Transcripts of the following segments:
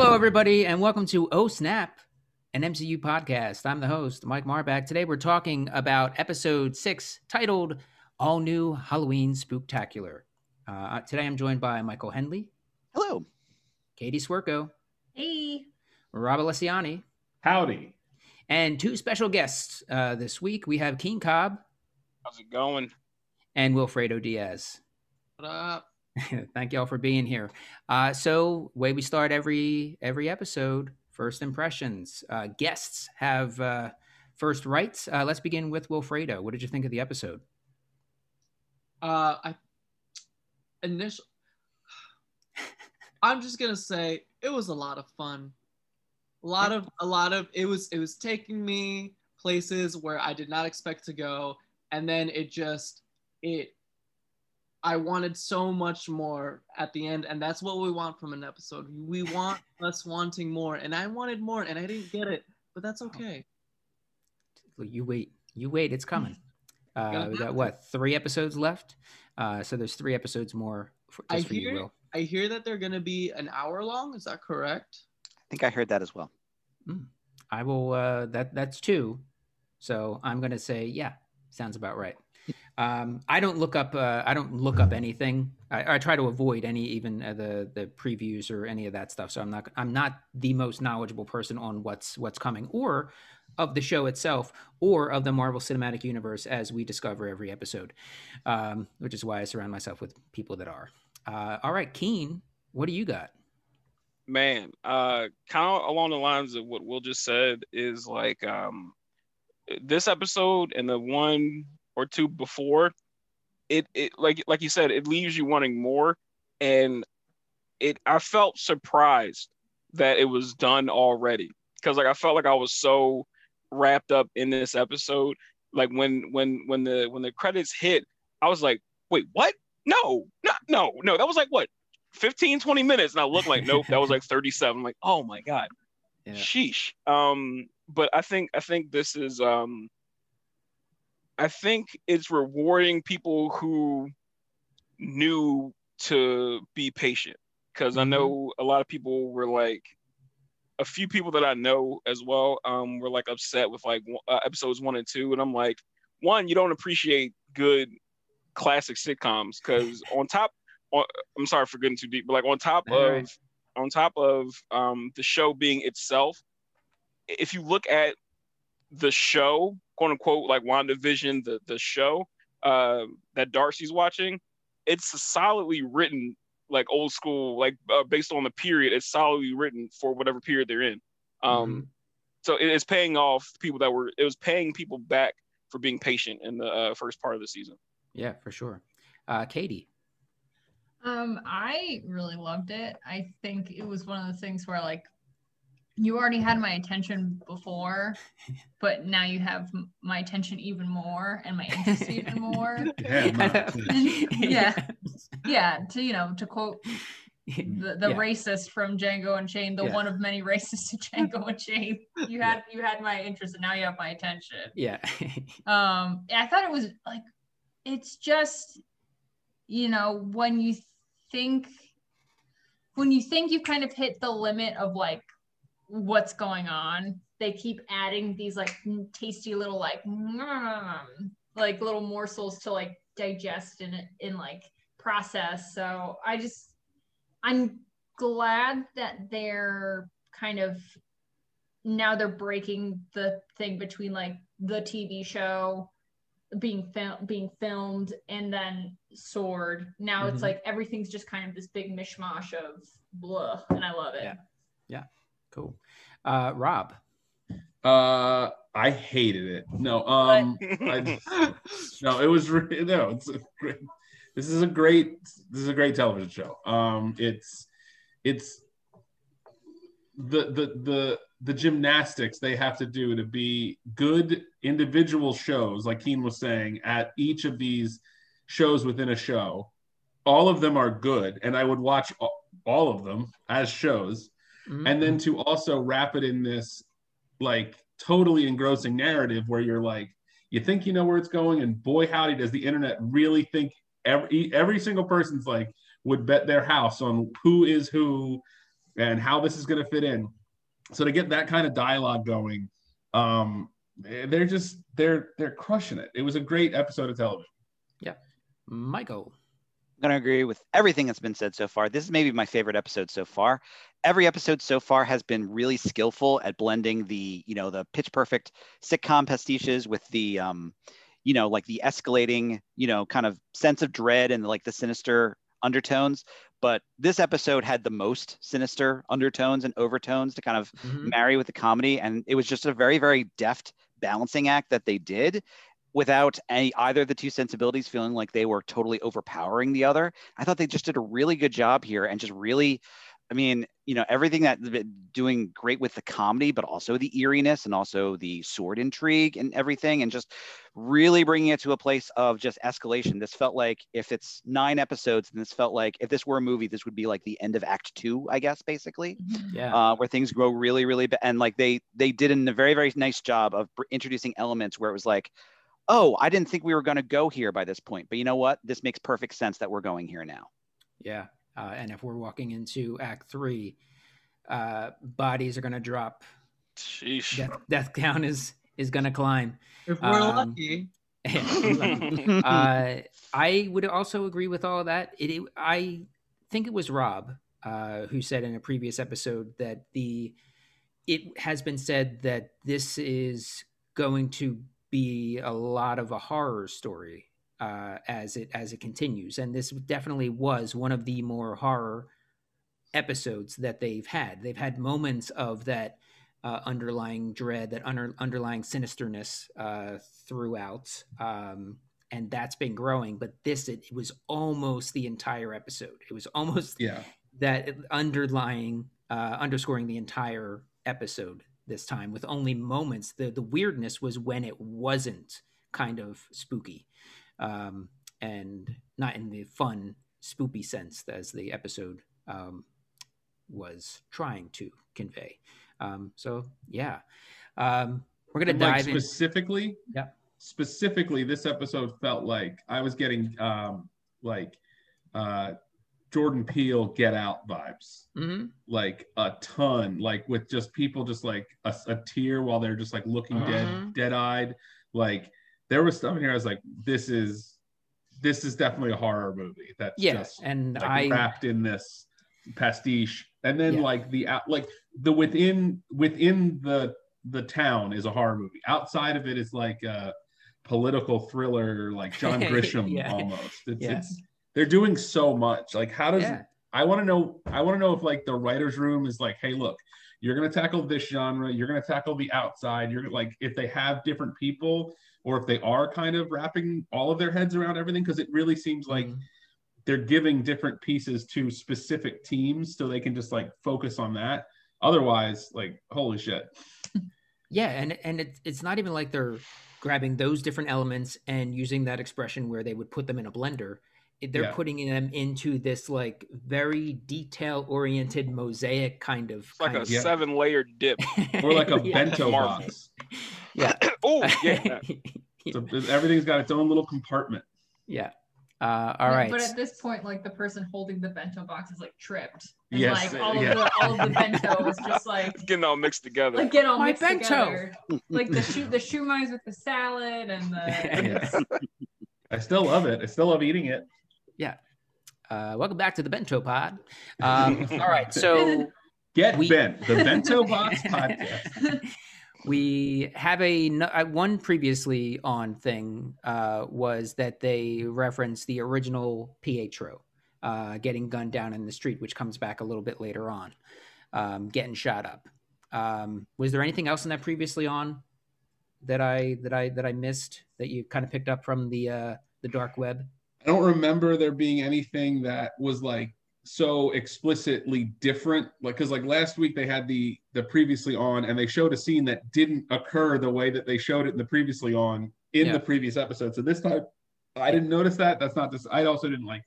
Hello, everybody, and welcome to Oh Snap, an MCU podcast. I'm the host, Mike Marbach. Today, we're talking about episode six, titled All New Halloween Spooktacular. Uh, today, I'm joined by Michael Henley, Hello. Katie Swerko, Hey. Rob Alessiani, Howdy. and two special guests uh, this week. We have Keane Cobb How's it going? and Wilfredo Diaz. What up? Thank y'all for being here. Uh, so, way we start every every episode, first impressions. Uh, guests have uh, first rights. Uh, let's begin with Wilfredo. What did you think of the episode? Uh, I initial. I'm just gonna say it was a lot of fun. A lot of a lot of it was it was taking me places where I did not expect to go, and then it just it. I wanted so much more at the end, and that's what we want from an episode. We want us wanting more, and I wanted more, and I didn't get it, but that's okay. You wait. You wait. It's coming. Uh, we got what three episodes left. Uh, so there's three episodes more for, I just for you, hear- Will. I hear that they're gonna be an hour long. Is that correct? I think I heard that as well. I will. Uh, that that's two. So I'm gonna say yeah. Sounds about right. Um, I don't look up. Uh, I don't look up anything. I, I try to avoid any even uh, the the previews or any of that stuff. So I'm not. I'm not the most knowledgeable person on what's what's coming or of the show itself or of the Marvel Cinematic Universe as we discover every episode. Um, which is why I surround myself with people that are. Uh, all right, Keane. What do you got? Man, uh kind of along the lines of what Will just said is like um this episode and the one or two before it it like like you said it leaves you wanting more. And it I felt surprised that it was done already. Because like I felt like I was so wrapped up in this episode. Like when when when the when the credits hit I was like wait what? No no no no. That was like what 15 20 minutes? And i looked like nope that was like 37 I'm like oh my god. Yeah. sheesh. Um but i think i think this is um i think it's rewarding people who knew to be patient because i Mhm. know a lot of people were like a few people that i know as well um were like upset with like uh, episodes one and two and i'm like one you don't appreciate good classic sitcoms because on top on, i'm sorry for getting too deep but like on top of on top of um the show being itself if you look at the show quote unquote like wandavision the the show uh, that darcy's watching it's solidly written like old school like uh, based on the period it's solidly written for whatever period they're in um so it is paying off people that were it was paying people back for being patient in the uh, first part of the season Yeah, for sure. Uh, Katie. Um, I really loved it. I think it was one of the things where like you already had my attention before, but now you have m- my attention even more and my interest even more. Yeah. Yeah. Yeah, to you know, to quote the, the Yeah. racist from Django Unchained, the Yeah. one of many racists to Django Unchained. You had you had my interest and now you have my attention. Yeah. um i thought it was like it's just you know when you think when you think you've kind of hit the limit of like what's going on they keep adding these like tasty little like like little morsels to like digest and in like process so i just i'm glad that they're kind of now they're breaking the thing between like the TV show being fil- being filmed and then sword. Now Mhm. it's like everything's just kind of this big mishmash of blah, and I love it. Yeah. Cool. Uh, Rob. Uh, I hated it. No, um, I, no, it was re- no. It's a great. This is a great. This is a great television show. Um, it's it's the the the the gymnastics they have to do to be good individual shows, like Keane was saying, at each of these shows within a show. All of them are good, and I would watch all, all of them as shows Mm-hmm. and then to also wrap it in this like totally engrossing narrative where you're like you think you know where it's going and boy howdy does the internet really think every every single person's like would bet their house on who is who and how this is going to fit in. So to get that kind of dialogue going, um, they're just they're they're crushing it. It was a great episode of television. Yeah, Michael. I'm going to agree with everything that's been said so far. This is maybe my favorite episode so far. Every episode so far has been really skillful at blending the, you know, the pitch perfect sitcom pastiches with the, um, you know, like the escalating, you know, kind of sense of dread and like the sinister undertones. But this episode had the most sinister undertones and overtones to kind of Mhm. marry with the comedy. And it was just a very, very deft balancing act that they did without any either of the two sensibilities feeling like they were totally overpowering the other. I thought they just did a really good job here and just really, I mean, you know, everything that doing great with the comedy, but also the eeriness and also the S.W.O.R.D. intrigue and everything, and just really bringing it to a place of just escalation. This felt like if it's nine episodes, and this felt like if this were a movie, this would be like the end of Act Two, I guess, basically Yeah. uh, where things grow really, really, ba- and like they they did in a very, very nice job of br- introducing elements where it was like, oh, I didn't think we were going to go here by this point, but you know what? This makes perfect sense that we're going here now. Yeah. Uh, and if we're walking into Act Three, uh, bodies are going to drop. Sheesh. Death, death count is is going to climb. If we're Um, lucky. uh, I would also agree with all of that. It, it- I think it was Rob uh, who said in a previous episode that the it has been said that this is going to be a lot of a horror story uh, as it as it continues, and this definitely was one of the more horror episodes that they've had. They've had moments of that uh, underlying dread, that under, underlying sinisterness uh, throughout, um, and that's been growing. But this, it, it was almost the entire episode. It was almost Yeah. that underlying, uh, underscoring the entire episode this time, with only moments. the The weirdness was when it wasn't kind of spooky, um, and not in the fun, spoopy sense as the episode um, was trying to convey. Um, so yeah, um, we're gonna And, like dive in. specifically. Yeah. Specifically, this episode felt like I was getting um like uh Jordan Peele Get Out vibes. Mhm. like a ton, like with just people just like a, a tear while they're just like looking Mhm. dead, dead eyed. Like there was stuff in here. I was like, this is this is definitely a horror movie. That's Yeah, just and like I wrapped in this pastiche. And then Yeah. like the out like the within within the the town is a horror movie. Outside of it is like a political thriller, like John Grisham Yeah. almost. It's, Yeah. it's they're doing so much. Like how does yeah, I want to know. I want to know if like the writers' room is like, hey, look, you're gonna tackle this genre. You're gonna tackle the outside. You're like, if they have different people, or if they are kind of wrapping all of their heads around everything, because it really seems like Mhm. they're giving different pieces to specific teams, so they can just like focus on that. Otherwise, like, holy shit. yeah, and and it's it's not even like they're grabbing those different elements and using that expression where they would put them in a blender. It- They're Yeah. putting them into this like very detail oriented mosaic kind of It's like kind a of, Yeah. seven layer dip. Or like a Yeah. bento box. Yeah. oh yeah. So everything's got its own little compartment. yeah. Uh, all Yeah, right. But at this point, like the person holding the bento box is like tripped. And Yes, like all yeah. of the all of the bento is just like It's getting all mixed together. like get all My mixed bento. together. Like the shoe the shoe mines with the salad and the I still love it. I still love eating it. Uh, welcome back to the Bento Pod. Um, all right, so Get We- bent. The bento box podcast. we have a uh, one previously on thing uh, was that they referenced the original Pietro uh, getting gunned down in the street, which comes back a little bit later on, um, getting shot up. Um, was there anything else in that previously on that I that I that I missed that you kind of picked up from the uh, the dark web? I don't remember there being anything that was like so explicitly different. Like, because like last week they had the the previously on, and they showed a scene that didn't occur the way that they showed it in the previously on in Yeah. the previous episode. So this time, I didn't notice that. That's not this. I also didn't like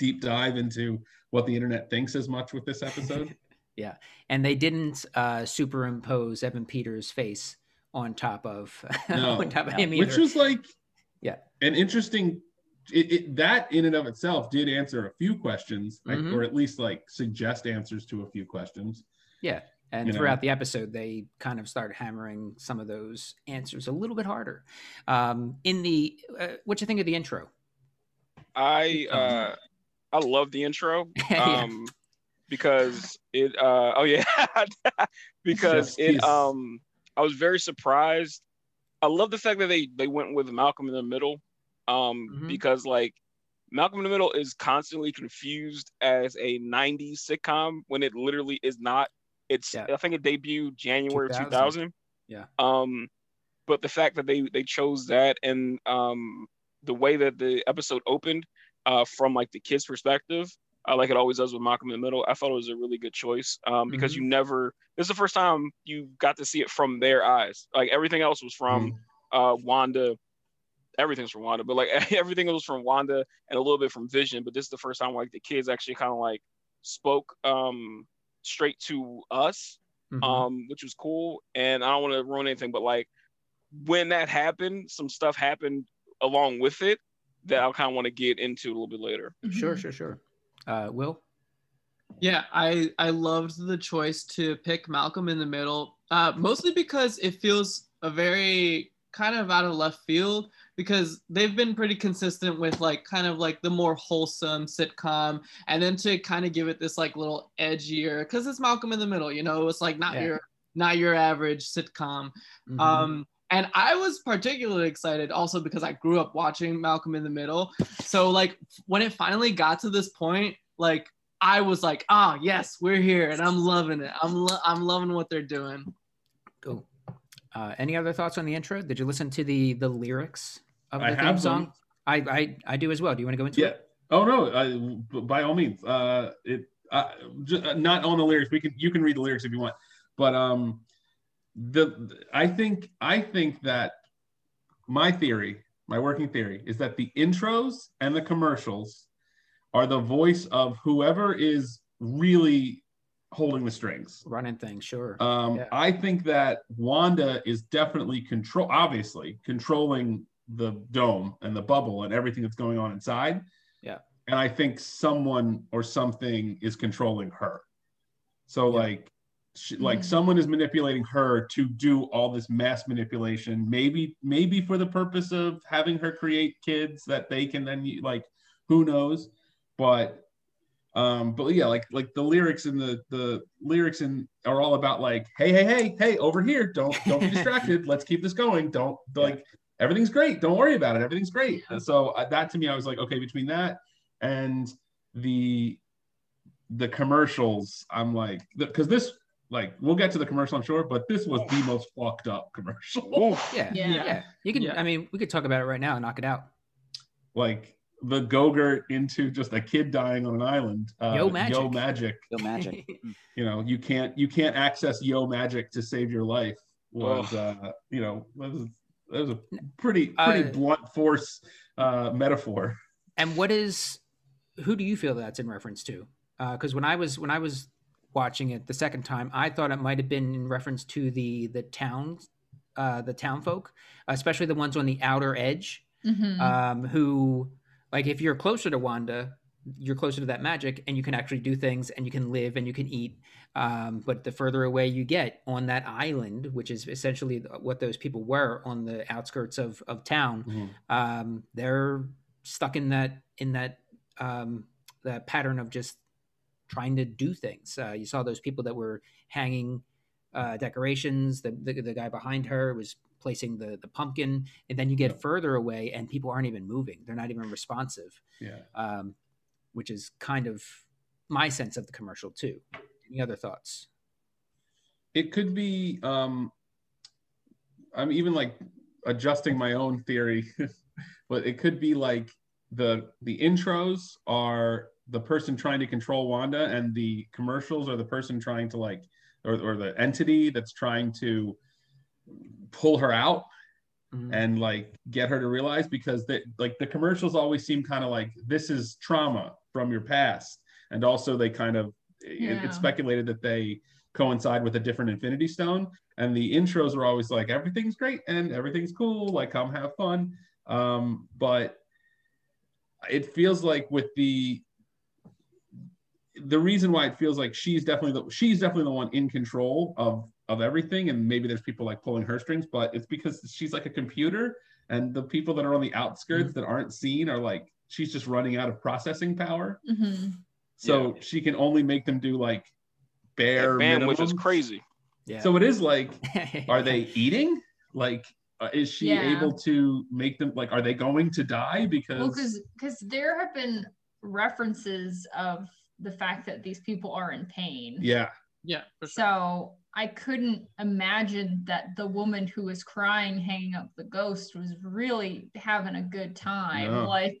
deep dive into what the internet thinks as much with this episode. Yeah and they didn't uh, superimpose Evan Peters' face on top of No. on top of him which was like Yeah. an interesting it, it, that in and of itself did answer a few questions, like, Mhm. or at least like suggest answers to a few questions. Yeah. And You know. throughout the episode, they kind of start hammering some of those answers a little bit harder. Um, in the, uh, what you think of the intro? I uh I love the intro. Yeah. Um because it uh oh yeah because Chef's it um I was very surprised. I love the fact that they they went with Malcolm in the Middle. Um Mhm. because like Malcolm in the Middle is constantly confused as a 90s sitcom when it literally is not. It's Yeah. I think it debuted January 2000. 2000. Yeah. Um but the fact that they they chose that and um the way that the episode opened uh, from like the kid's perspective, uh, like it always does with Malcolm in the Middle. I thought it was a really good choice um, because you never. This is the first time you got to see it from their eyes. Like everything else was from uh, Wanda. Everything's from Wanda, but like everything was from Wanda and a little bit from Vision. But this is the first time like the kids actually kind of like spoke um, straight to us, Mhm. um, which was cool. And I don't want to ruin anything, but like when that happened, some stuff happened along with it that I'll kind of want to get into a little bit later. Sure, sure, sure. Uh, Will? Yeah, I I loved the choice to pick Malcolm in the Middle, uh, mostly because it feels a very kind of out of left field because they've been pretty consistent with like kind of like the more wholesome sitcom, and then to kind of give it this like little edgier because it's Malcolm in the Middle, you know, it's like not Yeah. your not your average sitcom. Mhm. Um, and I was particularly excited also because I grew up watching Malcolm in the Middle. So like when it finally got to this point, like I was like, ah, yes, we're here, and I'm loving it. I'm lo- I'm loving what they're doing. Cool. Uh, any other thoughts on the intro? Did you listen to the the lyrics of the I theme song? I, I I do as well. Do you want to go into Yeah. it? Oh no, I, by all means. Uh, it uh, just, not on the lyrics. We can you can read the lyrics if you want, but um, the I think I think that my theory, my working theory, is that the intros and the commercials are the voice of whoever is really holding the strings. Running things, sure. Um, Yeah. I think that Wanda is definitely control, obviously controlling the dome and the bubble and everything that's going on inside. Yeah. And I think someone or something is controlling her. So Yeah. like, she, like Mhm. someone is manipulating her to do all this mass manipulation. Maybe, maybe for the purpose of having her create kids that they can then like, who knows? But um but yeah like like the lyrics and the the lyrics and are all about like hey hey hey hey over here. Don't don't be distracted. Let's keep this going. Don't like everything's great. Don't worry about it. Everything's great. And so uh, that to me i was like okay between that and the the commercials i'm like because this like we'll get to the commercial i'm sure but this was the most fucked up commercial. Yeah, Yeah. yeah, You can. Yeah. I mean, we could talk about it right now and knock it out. like the gogurt into just a kid dying on an island uh, Yo magic. yo magic Yo, magic. you know you can't you can't access yo magic to save your life was uh you know was that was a pretty pretty Uh, blunt force uh metaphor And what is who do you feel that's in reference to? Because when I was when I was watching it the second time, I thought it might have been in reference to the the town, uh, the town folk, especially the ones on the outer edge, Mhm. um, who like if you're closer to Wanda, you're closer to that magic, and you can actually do things, and you can live, and you can eat. Um, but the further away you get on that island, which is essentially what those people were on the outskirts of of town, um, they're stuck in that in that um, that pattern of just trying to do things. Uh, you saw those people that were hanging uh, decorations. The, the the guy behind her was placing the the pumpkin, and then you get further away, and people aren't even moving. They're not even responsive, yeah um, which is kind of my sense of the commercial too. Any other thoughts? it could be um i'm even like adjusting my own theory but it could be like the the intros are the person trying to control wanda and the commercials are the person trying to like or, or the entity that's trying to pull her out Mhm. and like get her to realize because they like the commercials always seem kind of like this is trauma from your past. And also they kind of it- it's speculated that they coincide with a different infinity stone. And the intros are always like everything's great and everything's cool like come have fun. Um but it feels like with the the reason why it feels like she's definitely the she's definitely the one in control of of everything and maybe there's people like pulling her strings but it's because she's like a computer and the people that are on the outskirts that aren't seen are like she's just running out of processing power Mhm. so she can only make them do like bare That bandwidth is crazy. Yeah. so it is like are they eating like uh, is she Yeah. able to make them like are they going to die because Well, because because there have been references of the fact that these people are in pain. yeah Yeah, for sure. So I couldn't imagine that the woman who was crying, hanging up the ghost, was really having a good time. No. Like,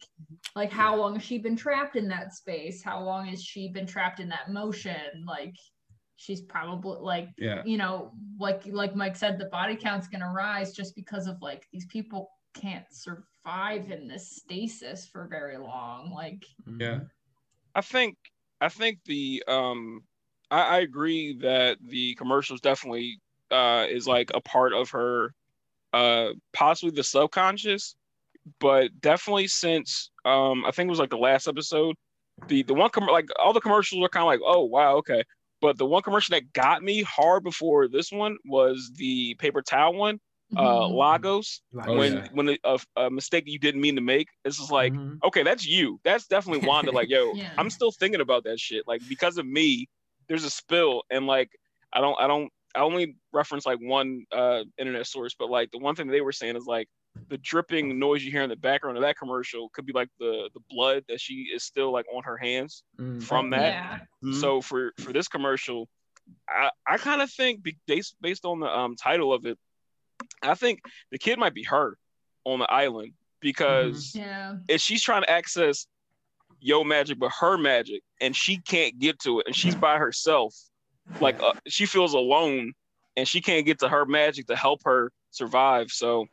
like how long has she been trapped in that space? How long has she been trapped in that motion? Like, she's probably like, yeah you know, like like Mike said, the body count's gonna rise just because of like these people can't survive in this stasis for very long. Like, yeah I think I think the um I, I agree that the commercials definitely uh is like a part of her uh possibly the subconscious, but definitely since um I think it was like the last episode, the the one com- like all the commercials were kind of like oh wow okay, but the one commercial that got me hard before this one was the paper towel one, uh mhm. Lagos Oh, when yeah. when a, a, a mistake you didn't mean to make. It's just like Mhm. okay, that's you. That's definitely Wanda. Like, yo, Yeah. I'm still thinking about that shit. Like, because of me, there's a spill, and like, I don't, I don't, I only reference like one uh internet source, but like the one thing they were saying is like the dripping noise you hear in the background of that commercial could be like the the blood that she is still like on her hands Mm. from that. yeah. So for for this commercial, I I kind of think based based on the um title of it, I think the kid might be her on the island because Yeah. if she's trying to access yo magic but her magic and she can't get to it and she's by herself like uh, she feels alone and she can't get to her magic to help her survive so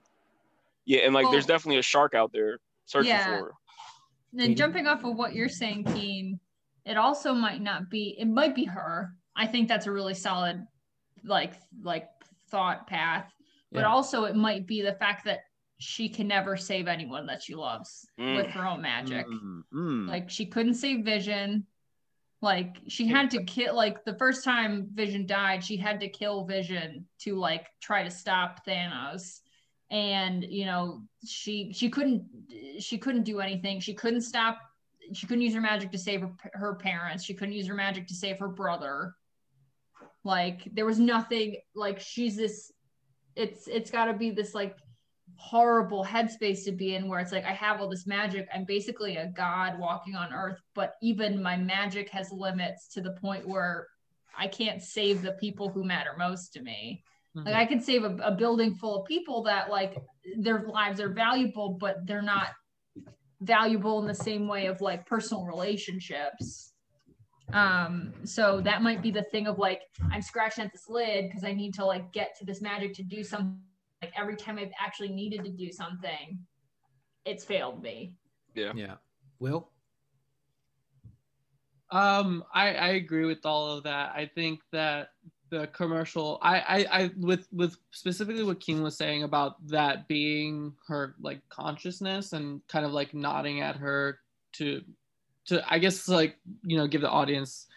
yeah and like there's definitely a shark out there searching Yeah. for her Then jumping off of what you're saying, Keane, it also might not be. It might be her. I think that's a really solid, like like thought path. But Yeah. also, it might be the fact that she can never save anyone that she loves Mm. with her own magic. Mm, mm. Like she couldn't save Vision. Like she had to kill. Like the first time Vision died, she had to kill Vision to like try to stop Thanos. And you know she she couldn't she couldn't do anything. She couldn't stop. She couldn't use her magic to save her, her parents. She couldn't use her magic to save her brother. Like there was nothing. Like she's this. It's it's got to be this like horrible headspace to be in where it's like I have all this magic. I'm basically a god walking on earth, but even my magic has limits to the point where I can't save the people who matter most to me. Like I can save a, a building full of people that like their lives are valuable, but they're not valuable in the same way of like personal relationships. Um, so that might be the thing of like I'm scratching at this lid because I need to like get to this magic to do something. Like every time I've actually needed to do something, it's failed me. Yeah. Yeah. Will? Um, I, I agree with all of that. I think that the commercial, I, I, I with with specifically what King was saying about that being her like consciousness and kind of like nodding at her to, to I guess like you know give the audience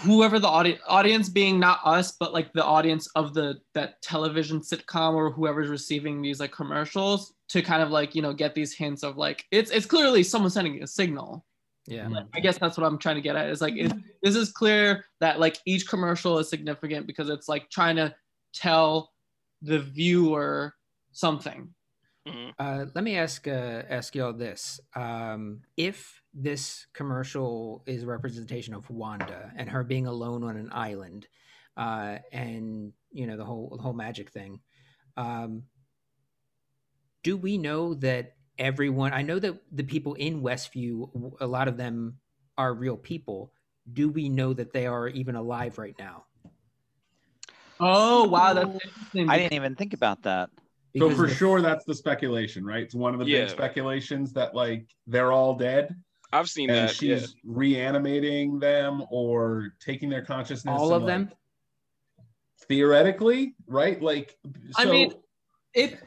whoever the audience audience being not us but like the audience of the that television sitcom or whoever's receiving these like commercials to kind of like you know get these hints of like it's it's clearly someone sending a signal Yeah. like, I guess that's what I'm trying to get at. Is like it, this is clear that like each commercial is significant because it's like trying to tell the viewer something. Mhm. Uh, let me ask uh, ask y'all this: um, If this commercial is a representation of Wanda and her being alone on an island, uh, and you know the whole the whole magic thing, um, do we know that everyone? I know that the people in Westview, a lot of them are real people. Do we know that they are even alive right now? Oh wow, that's interesting. I didn't even think about that. So for sure, that's the speculation, right? It's one of the Yeah. big speculations that like they're all dead, i've seen and that yeah. she's reanimating them or taking their consciousness. all and, of them. theoretically, right? Like, so, I mean, it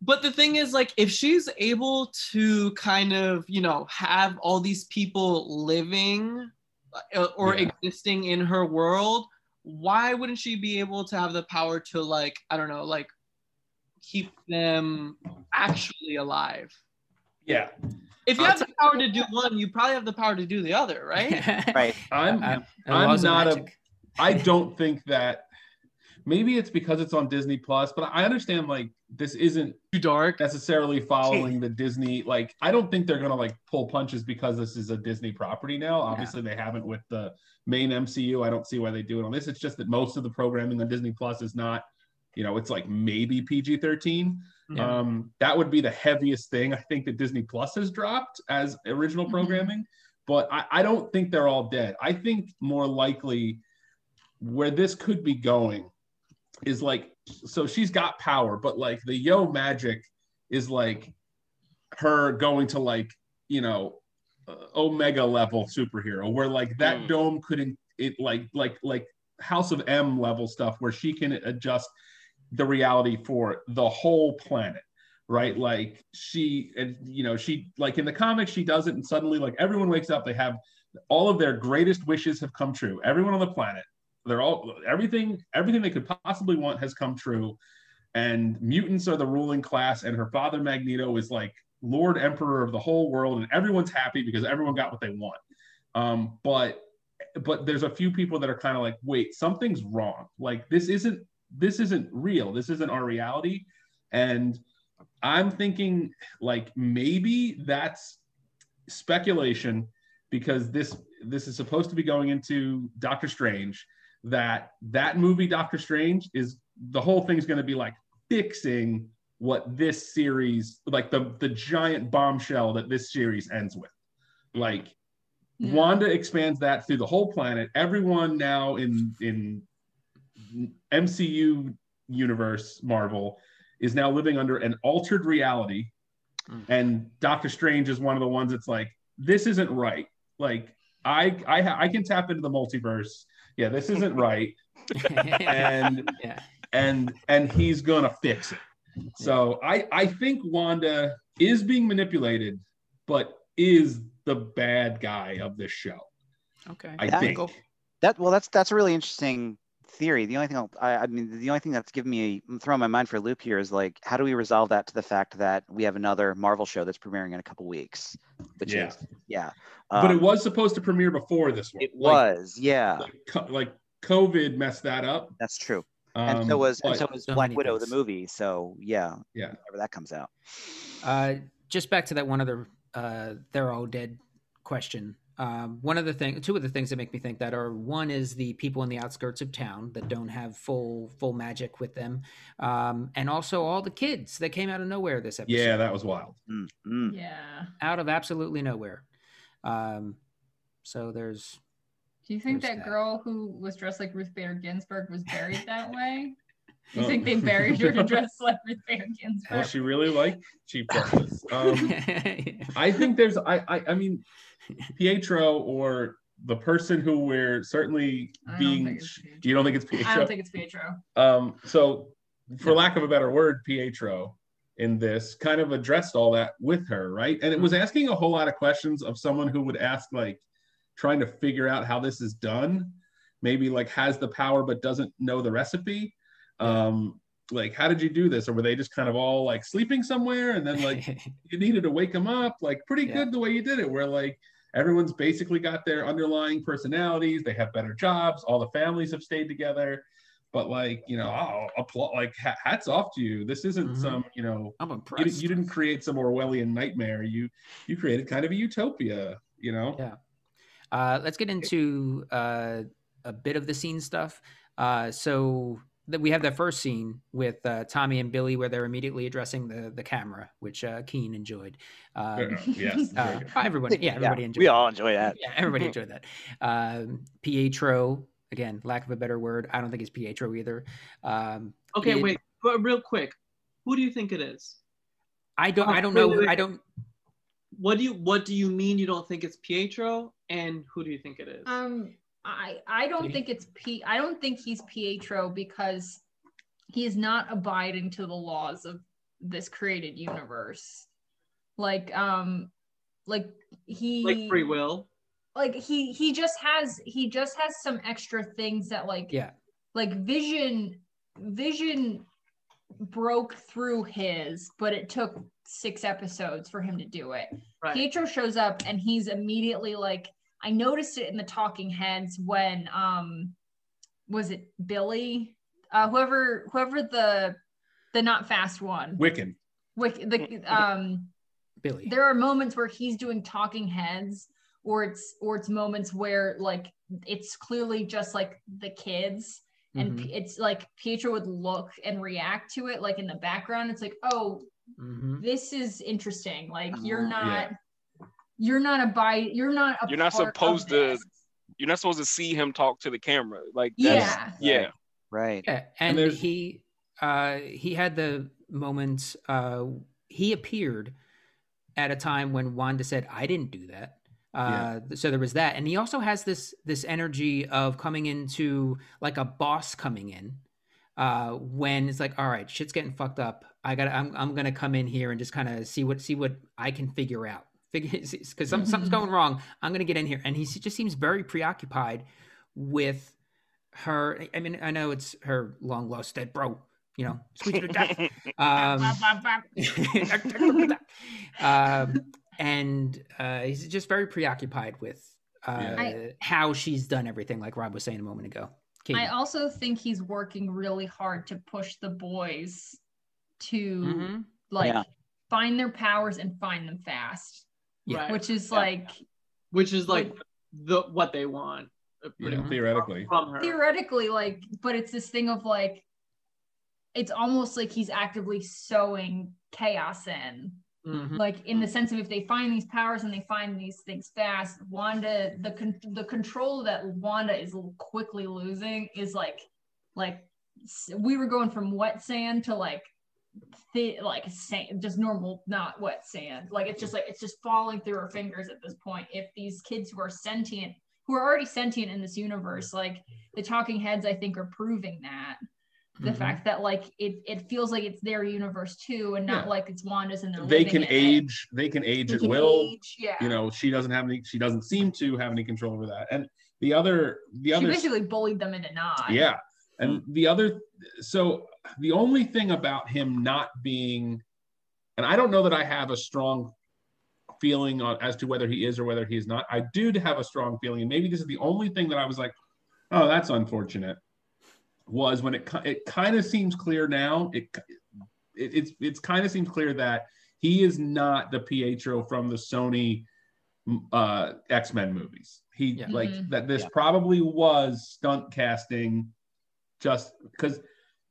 but the thing is like if she's able to kind of you know have all these people living uh, or Yeah. existing in her world why wouldn't she be able to have the power to like i don't know like keep them actually alive Yeah, if you I'll have the power to do one you probably have the power to do the other right Right. I'm. Uh, I'm laws of not a I don't think that. Maybe it's because it's on Disney Plus, but I understand like this isn't too dark necessarily following the Disney. Like, I don't think they're gonna like pull punches because this is a Disney property now. Obviously, they haven't with the main MCU. I don't see why they do it on this. It's just that most of the programming on Disney Plus is not, you know, it's like maybe PG thirteen. Yeah. Um, that would be the heaviest thing I think that Disney Plus has dropped as original Mhm. programming. But I, I don't think they're all dead. I think more likely where this could be going is like so she's got power, but like the yo magic is like her going to like you know uh, omega level superhero where like that Mm. dome couldn't it like like like house of m level stuff where she can adjust the reality for the whole planet right? Like she and you know she like in the comics she does it and suddenly like everyone wakes up they have all of their greatest wishes have come true. Everyone on the planet they're all everything everything they could possibly want has come true. And mutants are the ruling class and her father magneto is like lord emperor of the whole world and everyone's happy because everyone got what they want. Um, but but there's a few people that are kind of like wait something's wrong. Like this isn't this isn't real. This isn't our reality. And i'm thinking like maybe that's speculation because this this is supposed to be going into doctor strange that that movie doctor strange is the whole thing's going to be like fixing what this series like the the giant bombshell that this series ends with. Like Yeah. wanda expands that through the whole planet. Everyone now in in mcu universe marvel is now living under an altered reality Mm. and doctor strange is one of the ones that's like this isn't right like i i, ha- I can tap into the multiverse yeah this isn't right and yeah. and and he's gonna fix it. So I I think Wanda is being manipulated, but is the bad guy of this show. Okay. I Yeah. think. Cool. That well, that's that's a really interesting theory. The only thing I'll, I, I mean, the only thing that's given me I'm throwing my mind for a loop here is like, how do we resolve that to the fact that we have another Marvel show that's premiering in a couple weeks, which Yeah. is yeah, But it Um, was supposed to premiere before this one. it Like- was yeah, Like, like COVID messed that up. that's true. Um, and so was and so was so Black Widow things. the movie. So yeah, Yeah. whenever that comes out. Uh, just back to that one other uh, they're all dead question. Um, one of the thing, two of the things that make me think that are one is the people in the outskirts of town that don't have full full magic with them, um, and also all the kids that came out of nowhere this episode. yeah, that was wild. Mm, mm. Yeah. out of absolutely nowhere. Um, so there's Do you think that that. girl who was dressed like Ruth Bader Ginsburg was buried that way? Do you Oh. think they buried her to dress like Ruth Bader Well, she really liked cheap dresses. Um, I think there's I, I I mean Pietro or the person who we're certainly I don't being think it's Pietro. you don't think it's Pietro? I don't think it's Pietro. Um, so, for No. lack of a better word, Pietro in this kind of addressed all that with her, right? And it was asking a whole lot of questions of someone who would ask, like, trying to figure out how this is done. Maybe like has the power but doesn't know the recipe. Um, like, how did you do this? Or were they just kind of all like sleeping somewhere and then like you needed to wake them up? Like, pretty Yeah. good the way you did it, where like everyone's basically got their underlying personalities, they have better jobs, all the families have stayed together but like you know i'll applaud like hats off to you this isn't Mhm. some you know I'm you, impressed. you didn't create some orwellian nightmare you you created kind of a utopia you know Yeah. Uh, let's get into uh, a bit of the scene stuff. Uh, so that we have that first scene with uh, Tommy and Billy where they're immediately addressing the the camera, which uh, Keane enjoyed. Um, Uh, yes very uh, good. everybody, yeah, everybody enjoyed. we it. all enjoy that. Yeah, everybody enjoyed that. Um, Pietro, again, lack of a better word. I don't think it's Pietro either. Um, Okay, It- wait, but real quick, who do you think it is? I don't. Oh, I don't wait, know. wait, wait. I don't. What do you What do you mean you don't think it's Pietro? And who do you think it is? Um, I I don't think it's P. I don't think he's Pietro because he is not abiding to the laws of this created universe. Like um like he like free will. like he he just has he just has some extra things that like Yeah. like vision vision broke through his but it took six episodes for him to do it Right. pietro shows up and he's immediately like i noticed it in the talking heads when um was it billy uh whoever whoever the the not fast one Wiccan. with the um Billy. there are moments where he's doing talking heads or it's or it's moments where like it's clearly just like the kids and Mhm. It's like pietro would look and react to it like in the background it's like oh Mhm. this is interesting like you're not you're not a by you're not a You're not supposed to- You're not supposed to see him talk to the camera. Like that's, yeah yeah. Right. Yeah, and, there's- he uh, he had the moments. Uh, he appeared at a time when Wanda said, "I didn't do that." Uh, So there was that, and he also has this this energy of coming into like a boss coming in. Uh, when it's like, all right, shit's getting fucked up. I got, to I'm, I'm gonna come in here and just kind of see what, see what I can figure out. Figure, because some, something's Mhm. going wrong. I'm gonna get in here, and he just seems very preoccupied with her. I mean, I know it's her long lost dead bro. You know, squeeze her to death. Um, um, and uh, he's just very preoccupied with uh, Yeah. I- how she's done everything, like Rob was saying a moment ago. Katie. i also think he's working really hard to push the boys to Mhm. like Yeah. find their powers and find them fast Yeah. Right. which is Yeah. like Which is like the what they want. uh, Yeah, theoretically. from her. theoretically like but it's this thing of like it's almost like he's actively sowing chaos in Mhm. like in the sense of if they find these powers and they find these things fast wanda the con- the control that wanda is quickly losing is like like we were going from wet sand to like thi- like sand, just normal not wet sand like it's just like it's just falling through her fingers at this point if these kids who are sentient who are already sentient in this universe like the talking heads i think are proving that the Mhm. fact that like it, it feels like it's their universe too and not Yeah. like it's wanda's and they're They can it. age. They can age They at can will. age, yeah You know, she doesn't have any. She doesn't seem to have any control over that. And the other, the other she other, basically bullied them into not yeah. And the other, so the only thing about him not being, and I don't know that I have a strong feeling on as to whether he is or whether he is not. I do have a strong feeling, and maybe this is the only thing that I was like, oh, that's unfortunate. Was when it it kind of seems clear now. It it it's it's kind of seems clear that he is not the Pietro from the Sony uh X-Men movies. He Yeah. like Mhm. that this Yeah. probably was stunt casting just because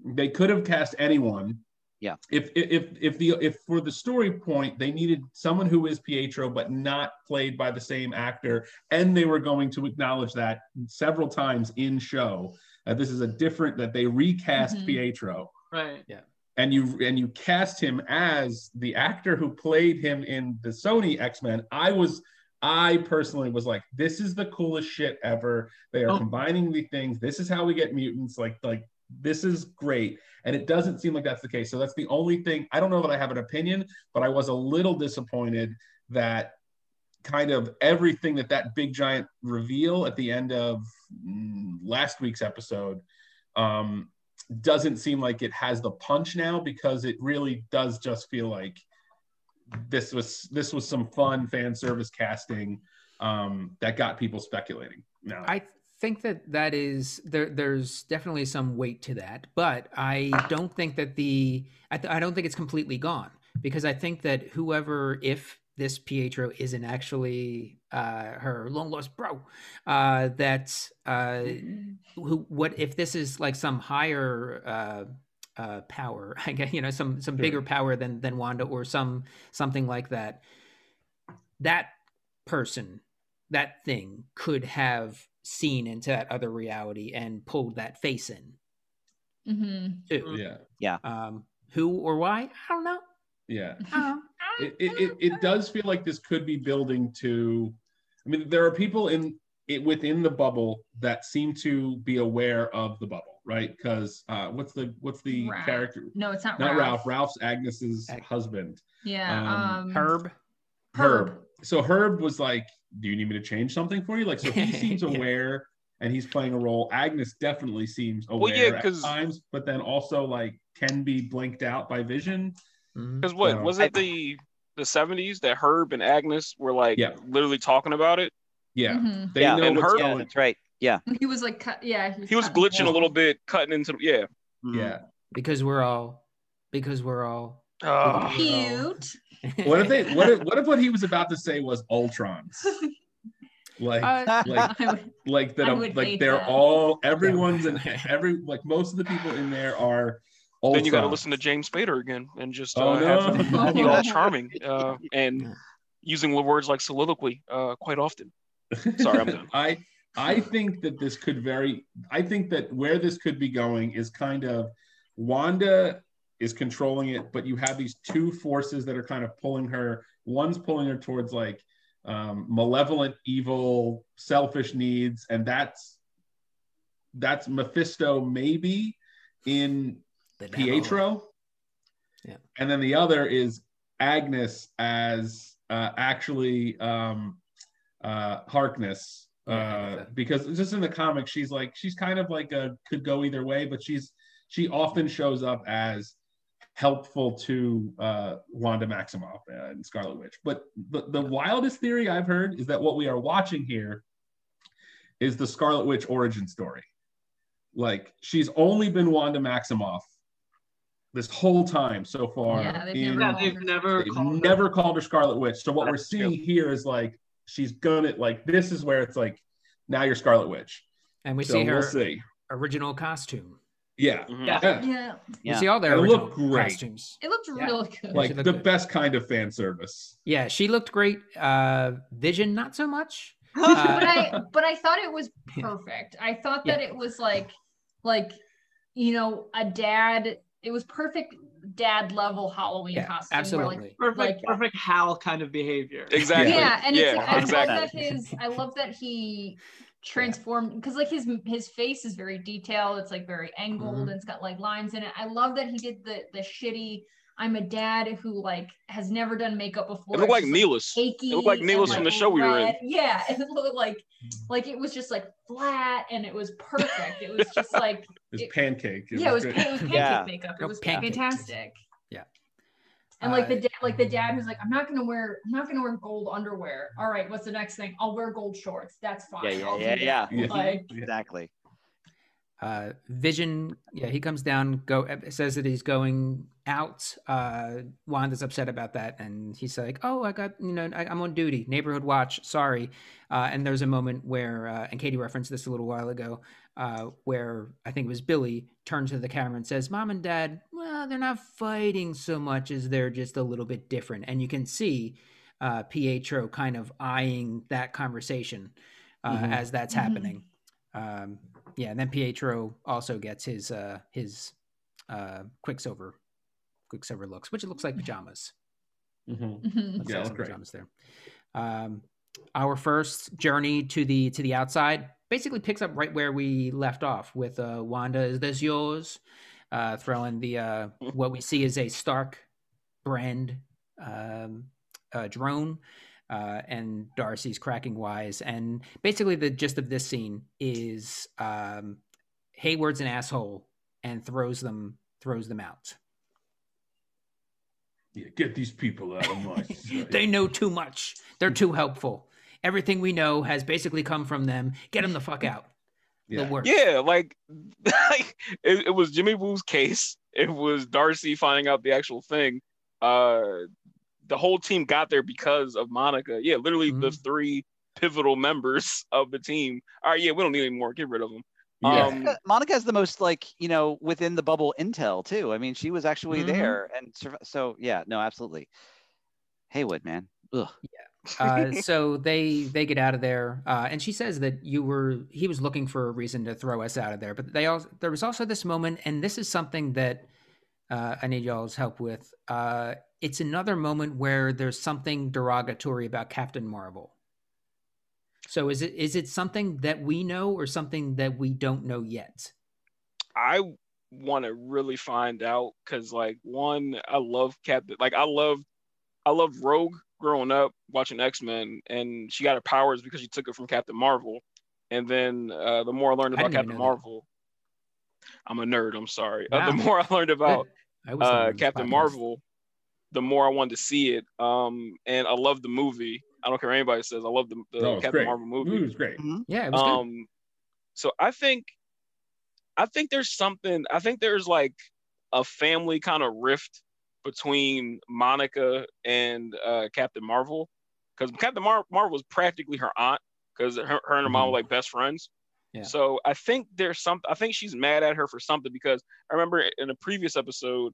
they could have cast anyone. Yeah. If if if the if for the story point they needed someone who is Pietro but not played by the same actor, and they were going to acknowledge that several times in show that this is a different that they recast Mhm. Pietro Right. Yeah. And you and you cast him as the actor who played him in the Sony X-Men, I was I personally was like, this is the coolest shit ever. They are Oh. combining the things. This is how we get mutants. Like, like this is great. And it doesn't seem like that's the case. So that's the only thing. I don't know that I have an opinion, but I was a little disappointed that kind of everything that that big giant reveal at the end of mm, last week's episode um, doesn't seem like it has the punch now because it really does just feel like this was this was some fun fan service casting um, that got people speculating. Now, I think that that is there. There's definitely some weight to that, but I don't think that the I, th- I don't think it's completely gone because I think that whoever if this Pietro isn't actually uh, her long lost bro, uh, that uh, who what if this is like some higher uh, power? I guess you know some some Sure. bigger power than than Wanda or some something like that. That person, that thing, could have seen into that other reality and pulled that face in Mm-hmm. too. yeah, Um, who or why? I don't know. yeah. Don't know. It, it, it, it does feel like this could be building to. I mean, there are people in it within the bubble that seem to be aware of the bubble, right? Because uh, what's the what's the Ralph. character? No, it's not, Not Ralph. Ralph. Ralph's Agnes's Ag- husband, Yeah. Um, Um, Herb. Herb. So Herb was like, "Do you need me to change something for you?" Like, so he seems Yeah. aware and he's playing a role. Agnes definitely seems aware Well, yeah, at 'cause- times, but then also like can be blinked out by vision. Mhm. Because what So- was it the the seventies that Herb and Agnes were like Yeah. literally talking about it? Yeah, mhm. they Yeah, know and what's Herb- Yeah, that's right. Yeah. He was like, cut, yeah. He was cutting glitching a little bit, cutting into yeah. Mhm. Yeah. Because we're all. Because we're all. Uh, Cute. What if they? What if? What if what he was about to say was Ultrons? Like, Uh, like, would- like that. I like they're that. all. Everyone's in every. Like most of the people in there are. Ultrons. then you got to listen to James Spader again and just uh, Oh, no. have him have you all Oh. charming uh, and using words like soliloquy uh, quite often. Sorry, I'm done. I I think that this could very I think that where this could be going is kind of Wanda is controlling it, but you have these two forces that are kind of pulling her. One's pulling her towards like um, malevolent, evil, selfish needs, and that's that's Mephisto maybe in the. Pietro. Yeah. And then the other is Agnes as uh, actually um, uh, Harkness. Uh, Yeah, because just in the comics, she's like she's kind of like a could go either way, but she's she often shows up as helpful to uh, Wanda Maximoff and Scarlet Witch. But the, the wildest theory I've heard is that what we are watching here is the Scarlet Witch origin story. Like she's only been Wanda Maximoff this whole time so far. Yeah, they've in- never called they've her. never they've called her- never called her Scarlet Witch. So what we're That's seeing here is like she's gonna like this is where it's like now you're Scarlet Witch. And we so see her we'll see. original costume. Yeah. Mhm. Yeah. yeah. Yeah. We Yeah. see all their It looked great. costumes. It looked Yeah. really good. Like the good. best kind of fan service. Yeah, she looked great. Uh, Vision, not so much. but I but I thought it was perfect. I thought that Yeah. it was like like you know a dad. It was perfect dad level Halloween Yeah, costume. absolutely. like, perfect, like perfect Hal kind of behavior. Exactly. yeah, and it's Yeah, like, I exactly. love that his I love that he transformed because like his his face is very detailed. It's like very angled Mhm. and it's got like lines in it. I love that he did the the shitty. I'm a dad who like has never done makeup before. It looked like It's Neelis. achy. It looked like and, Neelis from the show we were in. Yeah, it looked like like it was just like flat and it was perfect. It was just like It's It- pancake. yeah, it was, it was pancake Yeah. makeup. It was pancake. fantastic. Yeah. And like the Uh, da- like the dad who's like, I'm not gonna wear I'm not gonna wear gold underwear. All right, what's the next thing? I'll wear gold shorts. That's fine. Yeah, yeah, I'll yeah, that." yeah. Like Exactly. Uh, Vision, yeah, he comes down, go says that he's going out. Uh, Wanda's upset about that, and he's like, "Oh, I got you know, I, I'm on duty, neighborhood watch. Sorry." Uh, and there's a moment where, uh, and Katie referenced this a little while ago, uh, where I think it was Billy turns to the camera and says, "Mom and Dad, well, they're not fighting so much as they're just a little bit different." And you can see uh, Pietro kind of eyeing that conversation uh, Mhm. as that's Mhm. happening. Um, yeah, and then Pietro also gets his uh his uh Quicksilver Quicksilver looks, which it looks like pajamas. Mhm. mhm. Yeah, like great. pajamas there. Um, our first journey to the to the outside basically picks up right where we left off with uh, Wanda. Is this yours? Uh, throwing the uh, what we see is a Stark brand um, uh, drone. Uh, and Darcy's cracking wise. And basically, the gist of this scene is um, Hayward's an asshole and throws them throws them out. Yeah, get these people out of my they know too much. They're too helpful. Everything we know has basically come from them. Get them the fuck out. yeah. The worst. Yeah, like, like it, it was Jimmy Woo's case. It was Darcy finding out the actual thing. Uh, the whole team got there because of Monica. Yeah, literally the Mhm. three pivotal members of the team. All right, yeah, we don't need any more. Get rid of them. Yeah. Um, Monica, Monica has the most like you know within the bubble intel too. I mean, she was actually Mhm. there, and surv- so yeah, no, absolutely. Hayward, man. Ugh. uh, so they they get out of there, uh, and she says that you were he was looking for a reason to throw us out of there. But they all there was also this moment, and this is something that uh, I need y'all's help with. It's another moment where there's something derogatory about Captain Marvel. So is it is it something that we know or something that we don't know yet? I want to really find out because, like, one, I love Captain. Like, I love, I love Rogue growing up watching X Men, and she got her powers because she took it from Captain Marvel. And then uh, the more I learned about didn't Captain know that. Marvel, I'm a nerd. I'm sorry. Uh, the more I learned about I uh, Captain. Marvel, the more I wanted to see it. Um, and I love the movie. I don't care what anybody says. I love the, the No, Captain great. Marvel movie. Movie was great. Yeah, it was good. Um, so I think, I think there's something. I think there's like a family kind of rift between Monica and uh, Captain Marvel, because Captain Mar- Marvel was practically her aunt, because her, her and her mom were like best friends. Yeah. So I think there's some. I think she's mad at her for something because I remember in a previous episode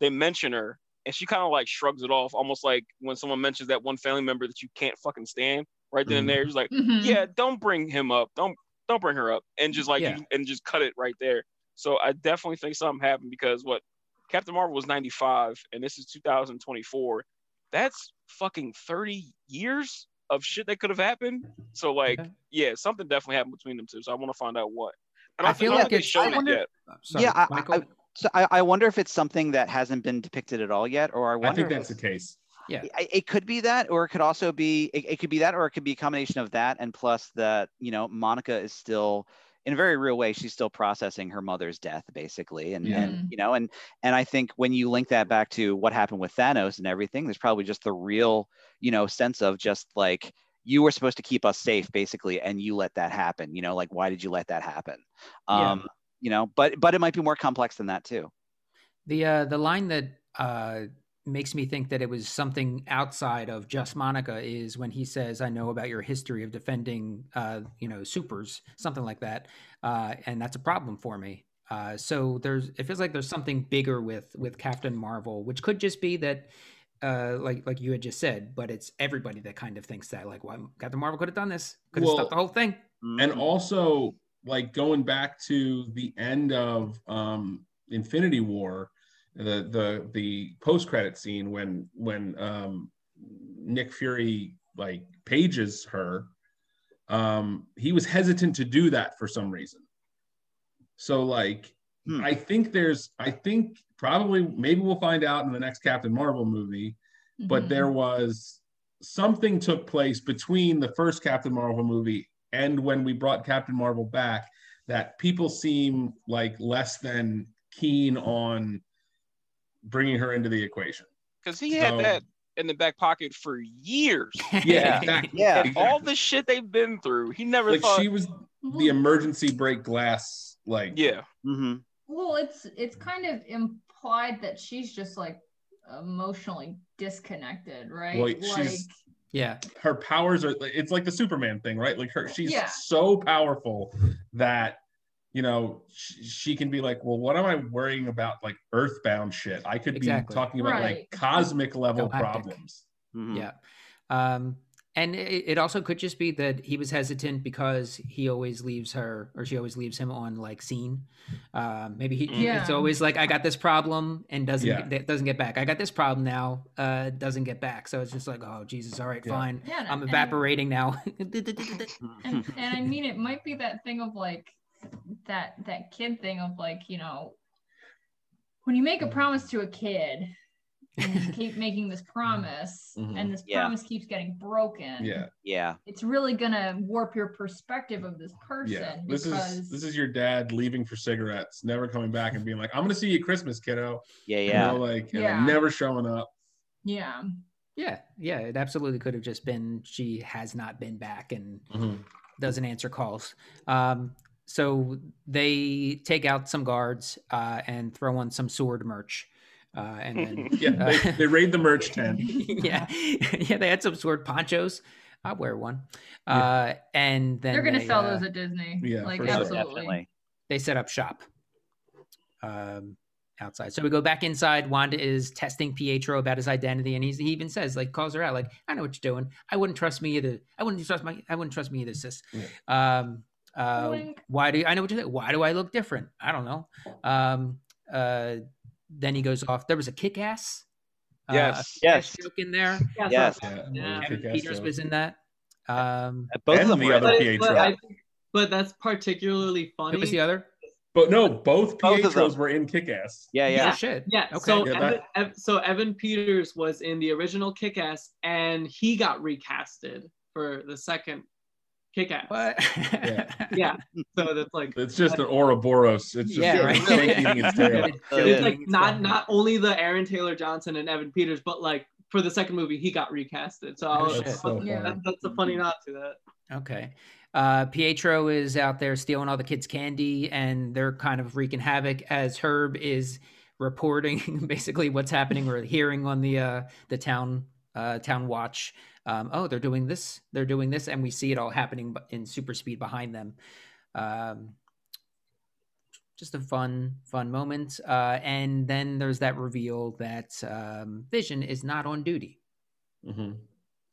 they mention her and she kind of like shrugs it off, almost like when someone mentions that one family member that you can't fucking stand. Right then and there, she's like, Mhm. yeah, don't bring him up. Don't don't bring her up, and just like Yeah. and just cut it right there. So I definitely think something happened because what Captain Marvel was 95 and this is 2024. That's fucking 30 years of shit that could have happened. So like, Okay. yeah, something definitely happened between them two. So I want to find out what. And I I, feel feel like like it's- shown I it wonder- yet. Sorry, yeah, I- I- Michael. So I, I wonder if it's something that hasn't been depicted at all yet, or I I wonder think if that's the case. yeah, I- it could be that or it could also be it, it could be that or it could be a combination of that and plus that you know monica is still in a very real way she's still processing her mother's death basically and, Yeah. and you know and and i think when you link that back to what happened with thanos and everything there's probably just the real you know sense of just like you were supposed to keep us safe basically and you let that happen you know like why did you let that happen Yeah. um you know but but it might be more complex than that too The uh, the line that uh, makes me think that it was something outside of just Monica is when he says, "I know about your history of defending, uh, you know, supers, something like that," uh, and that's a problem for me. Uh, so there's, it feels like there's something bigger with with Captain Marvel, which could just be that, uh, like like you had just said, but it's everybody that kind of thinks that, like, why Captain Marvel could have done this, could have Well, stopped the whole thing. and also like going back to the end of um infinity war the the the post credit scene when when um nick fury like pages her um he was hesitant to do that for some reason so like Hmm. i think there's i think probably maybe we'll find out in the next captain marvel movie but Mhm. there was something took place between the first Captain Marvel movie and when we brought Captain Marvel back that people seem like less than keen on bringing her into the equation. Because he had So- that in the back pocket for years. Yeah, exactly. Yeah. And all the shit they've been through, he never Like thought. she was the emergency break glass. Like yeah, hmm Well, it's it's kind of implied that she's just like emotionally disconnected, right? Well, like she's- yeah, her powers are. It's like the Superman thing, right? Like her, she's Yeah. so powerful that you know she, she can be like, well, what am I worrying about? Like earthbound shit. I could Exactly. be talking about Right. like cosmic level Galactic. problems. hmm Yeah. Um, and it, it also could just be that he was hesitant because he always leaves her or she always leaves him on like scene. Um, maybe he, he- it's always like, I got this problem and doesn't, Yeah. get, doesn't get back. I got this problem now, uh, doesn't get back. So it's just like, oh Jesus. All right, Yeah. fine. yeah, I'm and- evaporating now. and, and I mean, it might be that thing of like that that kid thing of like you know when you make a promise to a kid and keep making this promise Mhm. and this Yeah. promise keeps getting broken Yeah, yeah it's really gonna warp your perspective of this person yeah. This is this is your dad leaving for cigarettes, never coming back and being like, "I'm gonna see you at Christmas, kiddo." yeah You yeah know, like and Yeah. never showing up. yeah yeah. Yeah. It absolutely could have just been, she has not been back and Mhm. doesn't answer calls. Um, so they take out some guards uh, and throw on some S.W.O.R.D merch. Uh, and then Yeah, they, they raid the merch tent. yeah, yeah, they had some S.W.O.R.D ponchos. I'll wear one. Uh, and then they're gonna they, sell uh, those at disney Yeah, like for sure. Absolutely definitely They set up shop um, outside. So we go back inside. Wanda is testing Pietro about his identity, and he's, he even says, like, calls her out, like, "I know what you're doing. I wouldn't trust me either. I wouldn't trust my. I wouldn't trust me either, sis. Um, uh, why do you, I know what you say? Why do I look different? I don't know. Um, uh, then he goes off. There was a kick ass. Yes. uh, a Yes. joke in there. yes Yeah, Yeah, kick-ass Peters joke. was in that. Um, Both of them the were other But, Pietro. but, I, but that's particularly funny. who was the other? But no, both Both Pietros were in Kick-Ass. Yeah, Oh, yeah. shit. Yeah. Okay. So Yeah, Evan, Ev- so Evan Peters was in the original Kick-Ass, and he got recasted for the second Kick-Ass. what? Yeah. So that's like It's just an Ouroboros. It's just Yeah, right. snake its tail. It's yeah. like not not only the Aaron Taylor Johnson and Evan Peters, but like for the second movie he got recasted. So I was, shit. so Yeah. that- that's a funny nod to that. Okay. Uh, Pietro is out there stealing all the kids' candy, and they're kind of wreaking havoc as Herb is reporting basically what's happening or hearing on the uh, the town uh, town watch. Um, oh, they're doing this, they're doing this, and we see it all happening in super speed behind them. Um, just a fun, fun moment. Uh, and then there's that reveal that um, Vision is not on duty. Mhm.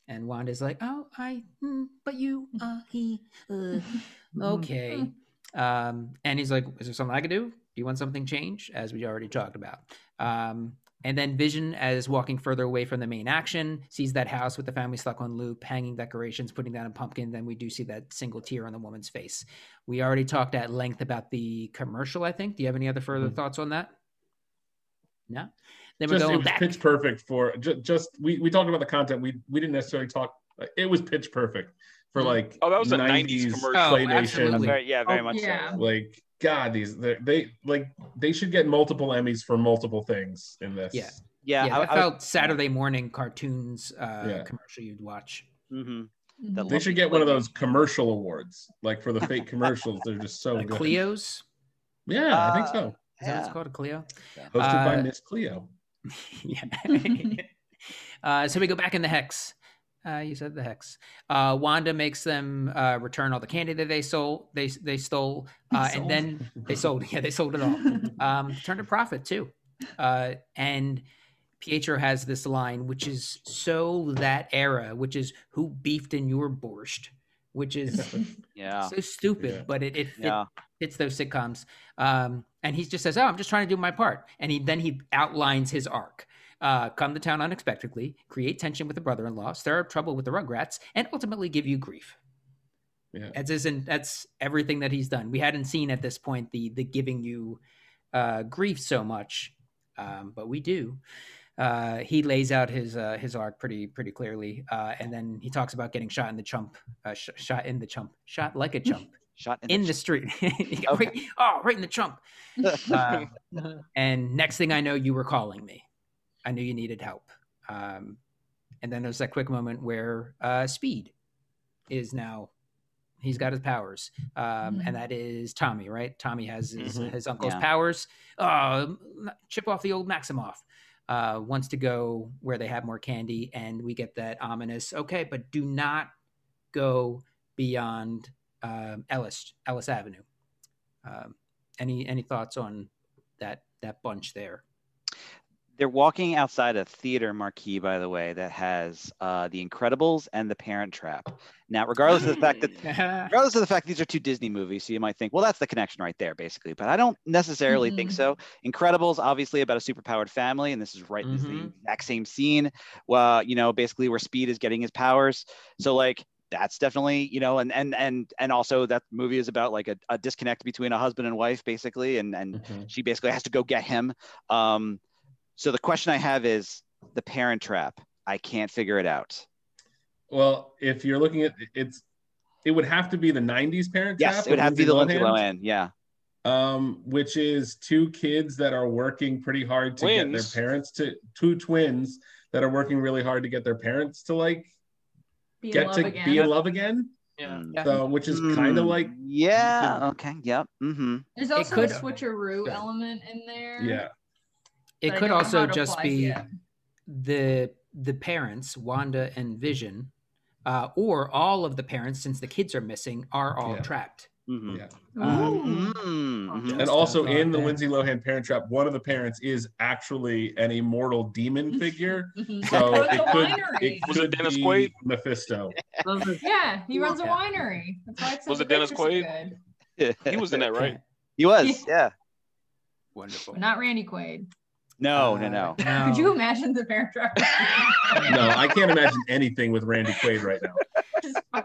And Wanda's like, "Oh, I, hmm, but you, uh, he, uh, okay." Um, and he's like, "Is there something I could do? Do you want something changed?" As we already talked about. Um, and then Vision, as walking further away from the main action, sees that house with the family stuck on loop, hanging decorations, putting down a pumpkin. Then we do see that single tear on the woman's face. We already talked at length about the commercial. I think. Do you have any other further Mhm. thoughts on that? No. Then we're Just, it going was back. pitch perfect for just, just we, we talked about the content. We we didn't necessarily talk. It was pitch perfect for Mhm. like Oh, that was a 90s commercial. Oh, claymation. absolutely. Very, yeah, very Oh, much yeah. so. Like God, these they they like they should get multiple Emmys for multiple things in this. Yeah. Yeah, yeah, I, I, felt Saturday morning cartoons uh, Yeah. commercial you'd watch. mhm. Mhm. The They should get one of those commercial awards, like for the fake commercials. They're just so Like good. Clio's. Yeah, I think Uh, so. Is that what it's called? A Clio? Hosted by uh, Miss Cleo. yeah. uh, so we go back in the hex. Uh, you said the hex. Uh, Wanda makes them uh, return all the candy that they sold. They they stole, uh, and Sold. then they sold. Yeah, they sold it all. Um, turned a profit too. Uh, and Pietro has this line, which is so that era, which is "Who beefed in your borscht," which is Yeah. so stupid, Yeah. but it it, fit, Yeah. fits those sitcoms. Um, and he just says, "Oh, I'm just trying to do my part," and he then he outlines his arc. Uh, come to town unexpectedly, create tension with the brother-in-law, stir up trouble with the Rugrats, and ultimately give you grief. Yeah. That's isn't that's everything that he's done. We hadn't seen at this point the the giving you uh, grief so much, um, but we do. Uh, he lays out his uh, his arc pretty pretty clearly, uh, and then he talks about getting shot in the chump, uh, sh- shot in the chump, shot like a chump Shot in, in the the street. Okay. right, oh, right in the chump. Uh, and next thing I know, you were calling me. I knew you needed help. Um, and then there's that quick moment where uh, Speed is now he's got his powers, um, and that is Tommy. Right? Tommy has his, Mhm. his uncle's Yeah. powers. Oh, chip off the old Maximoff. Uh, wants to go where they have more candy, and we get that ominous. Okay, but do not go beyond um, Ellis Ellis Avenue. Um, any any thoughts on that that bunch there? They're walking outside a theater marquee, by the way, that has uh, The Incredibles and The Parent Trap. Now, regardless of the fact that regardless of the fact these are two Disney movies, so you might think, well, that's the connection right there, basically. But I don't necessarily think Mhm. so. Incredibles, obviously about a superpowered family, and this is right this is the exact same scene. Well, you know, basically where Speed is getting his powers. So like that's definitely, you know, and and and and also that movie is about like a, a disconnect between a husband and wife, basically, and and Mhm. she basically has to go get him. Um, so the question I have is the Parent Trap. I can't figure it out. Well, if you're looking at it's, it would have to be the '90s Parent Yes, Trap it would have to be the Lindsay Lohan, Lohan. Yeah. um, which is two kids that are working pretty hard to get their parents to two twins that are working really hard to get their parents to like Be get to again. be in love again. Yeah. Mm. Yeah. So, which is kind of Mm, like Yeah. Okay. Yep. Mm-hmm. There's also could- a switcheroo Yeah. element in there. yeah, It but could also just be yet. the the parents, Wanda and Vision, uh, or all of the parents, since the kids are missing, are all Yeah. trapped. Mm-hmm. yeah. Um, Mm, mhm. And also in the there. Lindsay Lohan Parent Trap, one of the parents is actually an immortal demon figure. So it could, winery. it Was it Dennis be Quaid? Mephisto. Yeah, he runs a winery. That's why it's Was it Dennis picture's so Quaid? good. He was in that, right? He was. Yeah. Wonderful. But not Randy Quaid. No. No. Uh, No. Could you imagine the parent trap? No, I can't imagine anything with Randy Quaid right now.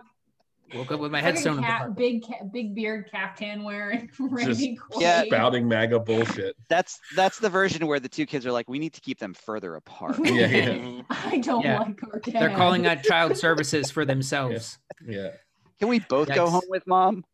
Woke up with my Fucking headstone in the cat- big ca- big beard caftan wearing Randy Quaid. Yeah. Spouting MAGA bullshit. That's that's the version where the two kids are like, we need to keep them further apart. Yeah, yeah. I don't Yeah. like our dad. They're calling out child services for themselves. Yeah. Can we both go home with mom?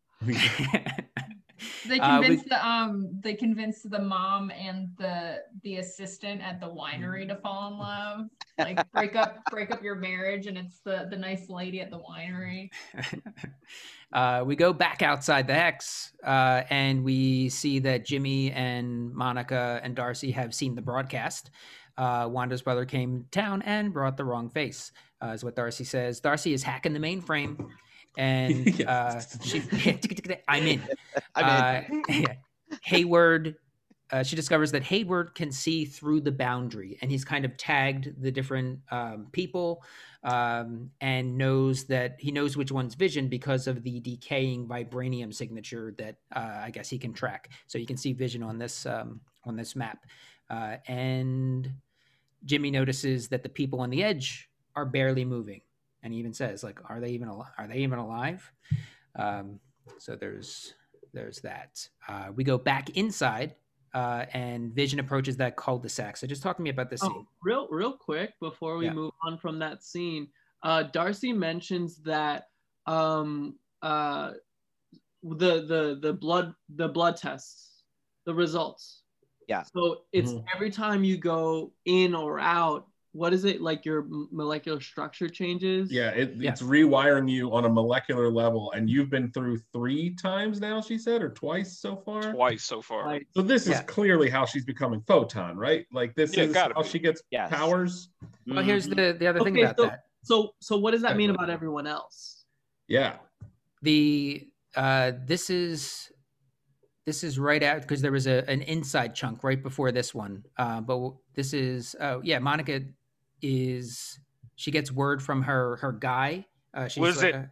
They Uh, we- convinced the um they convinced the mom and the the assistant at the winery to fall in love. Like break up break up your marriage and it's the the nice lady at the winery. uh, we go back outside the hex uh, and we see that Jimmy and Monica and Darcy have seen the broadcast. Uh, Wanda's brother came to town and brought the wrong face, uh, is what Darcy says. Darcy is hacking the mainframe, and uh, she, I'm in. I mean, Uh, yeah. Hayward, uh, she discovers that Hayward can see through the boundary, and he's kind of tagged the different um, people, um, and knows that he knows which one's Vision because of the decaying vibranium signature that uh, I guess he can track. So you can see Vision on this um, on this map, uh, and Jimmy notices that the people on the edge are barely moving, and he even says, "Like, are they even al- are they even alive?" Um, so there's there's that. Uh, we go back inside, uh, and Vision approaches that cul-de-sac. So just talk to me about this scene. Oh, real, real quick before we Yeah. move on from that scene, uh, Darcy mentions that um, uh, the the the blood the blood tests, the results. Yeah. So it's Mhm. every time you go in or out. What is it like? Your molecular structure changes. Yeah, it, Yeah. it's rewiring you on a molecular level, and you've been through three times now. She said, or twice so far. Twice so far. Like, So this Yeah. is clearly how she's becoming photon, right? Like this Yeah, is how be. she gets Yes. powers. Well, here's Mhm. the the other thing about so- that. so so what does that mean about everyone else? Yeah, the uh this is this is right out because there was a an inside chunk right before this one uh but this is oh yeah monica is she gets word from her her guy uh she's Was like it? a-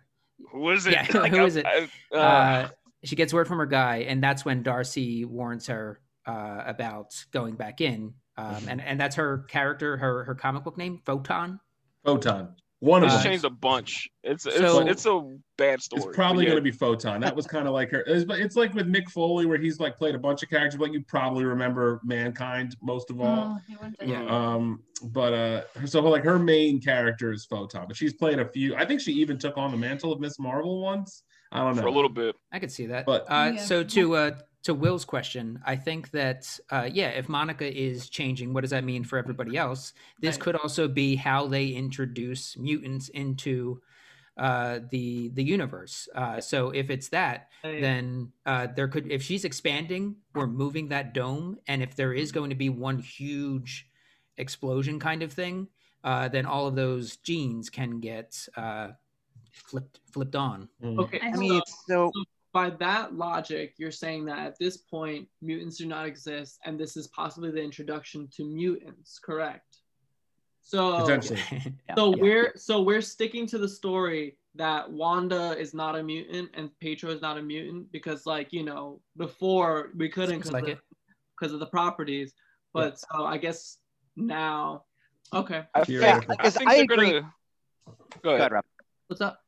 Who is it? Yeah, who I- is it? I- uh, uh, she gets word from her guy and that's when darcy warns her uh about going back in um and and that's her character her her comic book name photon photon. One of it's them. changed a bunch. It's it's So- it's a bad story. It's probably yeah. going to be Photon. That was kind of like her. It's, but it's like with Mick Foley, where he's like played a bunch of characters, but you probably remember Mankind most of all. Oh, he went to- Yeah. Um, but uh, so like her main character is Photon, but she's played a few. I think she even took on the mantle of Miss Marvel once. I don't know. for a little bit. I could see that. But- uh, Yeah. so to uh, to Will's question, I think that uh, yeah, if Monica is changing, what does that mean for everybody else? This Right. could also be how they introduce mutants into uh, the the universe. Uh, so if it's that, Hey, then uh, there could if she's expanding we're moving that dome, and if there is going to be one huge explosion kind of thing, uh, then all of those genes can get uh, flipped flipped on. Mm. okay. I I so- mean, so by that logic, you're saying that at this point, mutants do not exist, and this is possibly the introduction to mutants, correct? So, Potentially. so Yeah. we're so we're sticking to the story that Wanda is not a mutant and Pietro is not a mutant because, like you know, before we couldn't because like of, of the properties, but so I guess now, okay, I, yeah, right. because think I agree. gonna- Go Go ahead. ahead, Rob. what's up?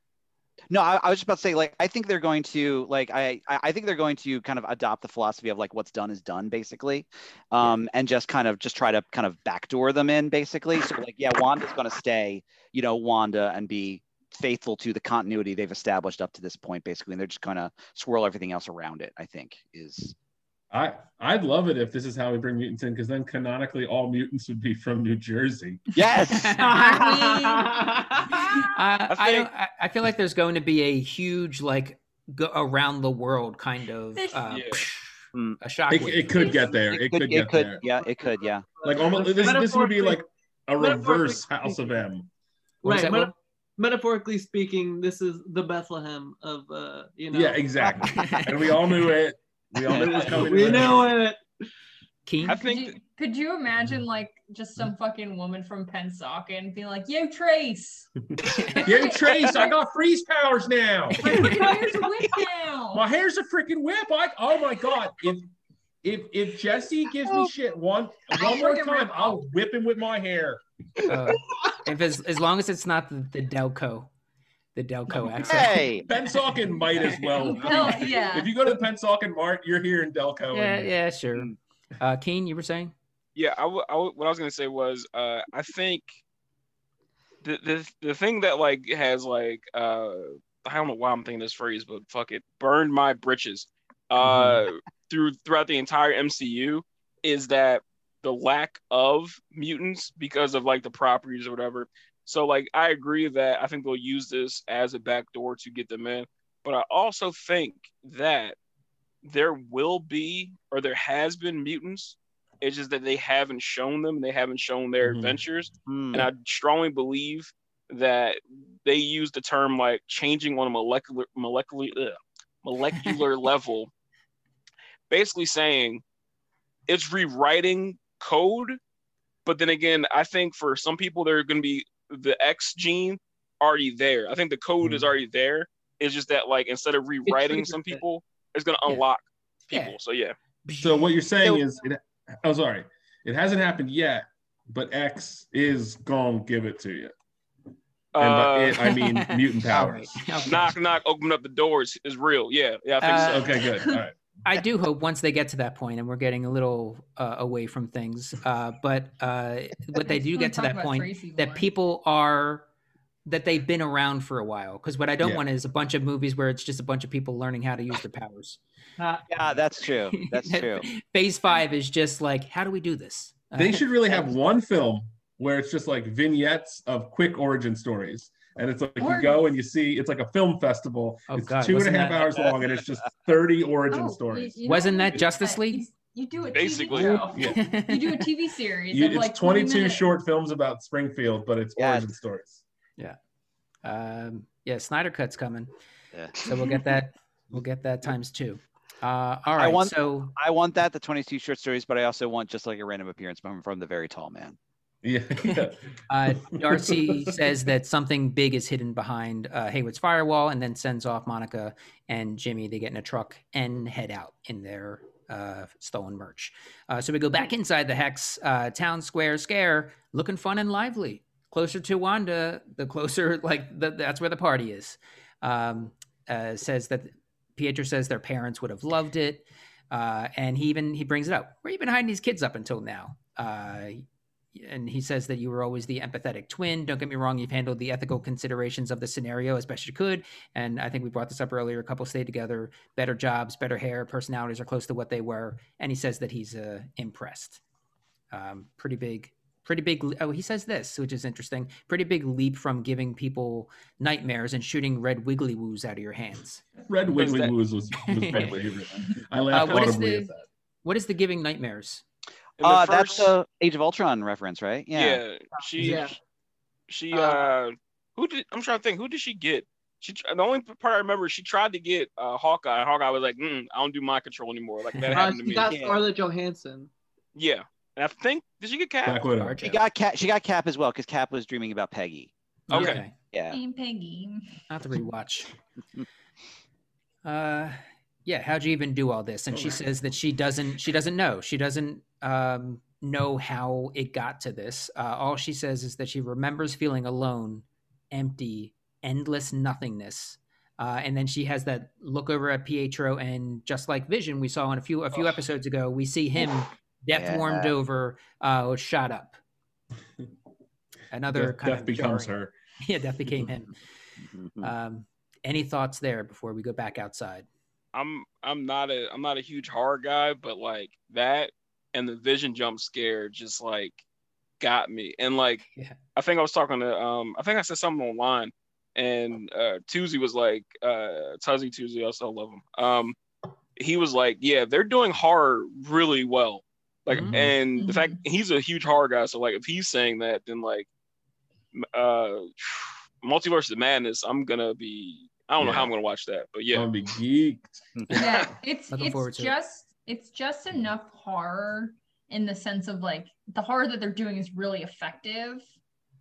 No, I, I was just about to say, like, I think they're going to, like, I, I I think they're going to kind of adopt the philosophy of like what's done is done, basically, um, and just kind of just try to kind of backdoor them in, basically. So, like, yeah, Wanda's going to stay, you know, Wanda and be faithful to the continuity they've established up to this point, basically, and they're just going to swirl everything else around it. I think is I I'd love it if this is how we bring mutants in, because then canonically all mutants would be from New Jersey. yes. I, I, think- don't, I, I feel like there's going to be a huge like go around the world kind of uh, Yeah. Mm. a shock. It, it could get there. It, could, get could, there. yeah, it could, yeah. Like almost this, this would be like a reverse House of M. What right. meta- metaphorically speaking, this is the Bethlehem of uh, you know. Yeah, exactly. and we all knew it. We all knew it was coming. We to know it. Keane. I Could you, could you imagine like just some fucking woman from Pennsauken being like, "Yo, Trace, Yeah, Trace, I got freeze powers now. my hair's a whip now." My hair's a freaking whip. I oh my god. If if if Jesse gives me shit one one more time. I'll whip him with my hair. Uh, if as, as long as it's not the, the Delco. the Delco accent. Hey, Pennsauken might as well. be. Oh, yeah. If you go to the Pennsauken Mart, you're here in Delco. Yeah, and- yeah, sure. Uh, Keane, you were saying? Yeah, I, w- I w- what I was gonna say was, uh, I think the the the thing that like has like uh, I don't know why I'm thinking this phrase, but fuck it, burned my britches uh, through throughout the entire MCU is that the lack of mutants because of like the properties or whatever. So like I agree that I think they'll use this as a backdoor to get them in, but I also think that there will be or there has been mutants it's just that they haven't shown them. They haven't shown their Mhm. adventures. Hmm. And I strongly believe that they use the term like changing on a molecular molecular ugh, molecular level, basically saying it's rewriting code. But then again, I think for some people they're going to be the X gene already there. I think the code is Mhm. already there. It's just that like instead of rewriting some people, it's going to unlock Yeah. people. So yeah. So what you're saying So- is, it, oh sorry, it hasn't happened yet, but X is gonna give it to you. And by Uh, it, I mean mutant powers. Okay. knock knock open up the doors is real yeah yeah i think Uh, so Okay, good. All right. I do hope once they get to that point, and we're getting a little uh, away from things, uh, but uh, what they do get to that point, that people are that they've been around for a while. Because what I don't Yeah. want is a bunch of movies where it's just a bunch of people learning how to use their powers. Uh, yeah, that's true. That's true. Phase five is just like, how do we do this? They Uh, should really have one film where it's just like vignettes of quick origin stories. And it's like Or- you go and you see it's like a film festival. Oh, it's God, two and a half that- hours long and it's just 30 origin Oh, stories. you- you Wasn't know, that you- Justice you- League? You do a Basically. TV show. Yeah. You do a TV series You- of it's like 22 minutes. short films about Springfield, but it's Yeah. origin stories. Um, yeah, Snyder Cut's coming, Yeah. so we'll get that. We'll get that times two. Uh, all right, want- so I want that, the 22 short stories, but I also want just like a random appearance from, from the very tall man. Yeah. yeah. Uh, Darcy says that something big is hidden behind uh, Hayward's firewall, and then sends off Monica and Jimmy. They get in a truck and head out in their uh, stolen merch. Uh, so we go back inside the Hex uh, Town Square Scare, looking fun and lively. Closer to Wanda, the closer like the, that's where the party is. Um, uh, says that Pietro says their parents would have loved it, uh, and he even he brings it up. Where you been hiding these kids up until now? Uh, and he says that you were always the empathetic twin. Don't get me wrong, you've handled the ethical considerations of the scenario as best you could. And I think we brought this up earlier. A couple stayed together, better jobs, better hair, personalities are close to what they were. And he says that he's uh, impressed. Um, pretty big, pretty big. Oh, he says this, which is interesting. Pretty big leap from giving people nightmares and shooting red wiggly woos out of your hands. Red What is Wiggly that? Woos was, was my favorite. I laughed Uh, what is audibly the- at that. What is the giving nightmares? In the Uh, that's the Age of Ultron reference, right? yeah. Yeah. she Yeah. she Uh, uh who did i'm trying to think who did she get she the only part i remember she tried to get uh hawkeye and hawkeye was like mm, i don't do mind control anymore like that uh, happened to she me got Scarlett Johansson. yeah and i think did she get cat Black Widow. She got Cap. She got Cap as well because Cap was dreaming about Peggy. Okay. Yeah. Hey, Peggy. Not to rewatch. uh, yeah. How'd you even do all this? And she says that she doesn't. She doesn't know. She doesn't um, know how it got to this. Uh, all she says is that she remembers feeling alone, empty, endless nothingness. Uh, and then she has that look over at Pietro, and just like Vision, we saw in a few a few episodes ago, we see him death warmed over, uh, shot up. Another Death, kind death of becomes jarring- her. Yeah, death became him. Mhm. Um, any thoughts there before we go back outside? i'm i'm not a i'm not a huge horror guy but like that and the vision jump scare just like got me and like Yeah. i think i was talking to um i think i said something online and uh Tuesday was like uh Tuzzy Tuesday, I still love him. Um he was like, Yeah, they're doing horror really well. Like Mhm. and the fact he's a huge horror guy, so like if he's saying that, then like uh Multiverse of Madness, I'm gonna be I don't know how I'm gonna watch that, but yeah, I'm yeah. gonna be geeked. yeah it's it's to it. just it's just enough horror in the sense of like the horror that they're doing is really effective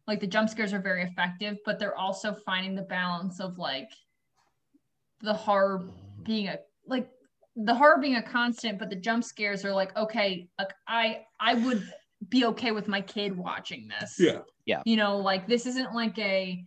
like the jump scares are very effective but they're also finding the balance of like the horror being a like the horror being a constant but the jump scares are like okay like i i would be okay with my kid watching this Yeah. Yeah. you know like this isn't like a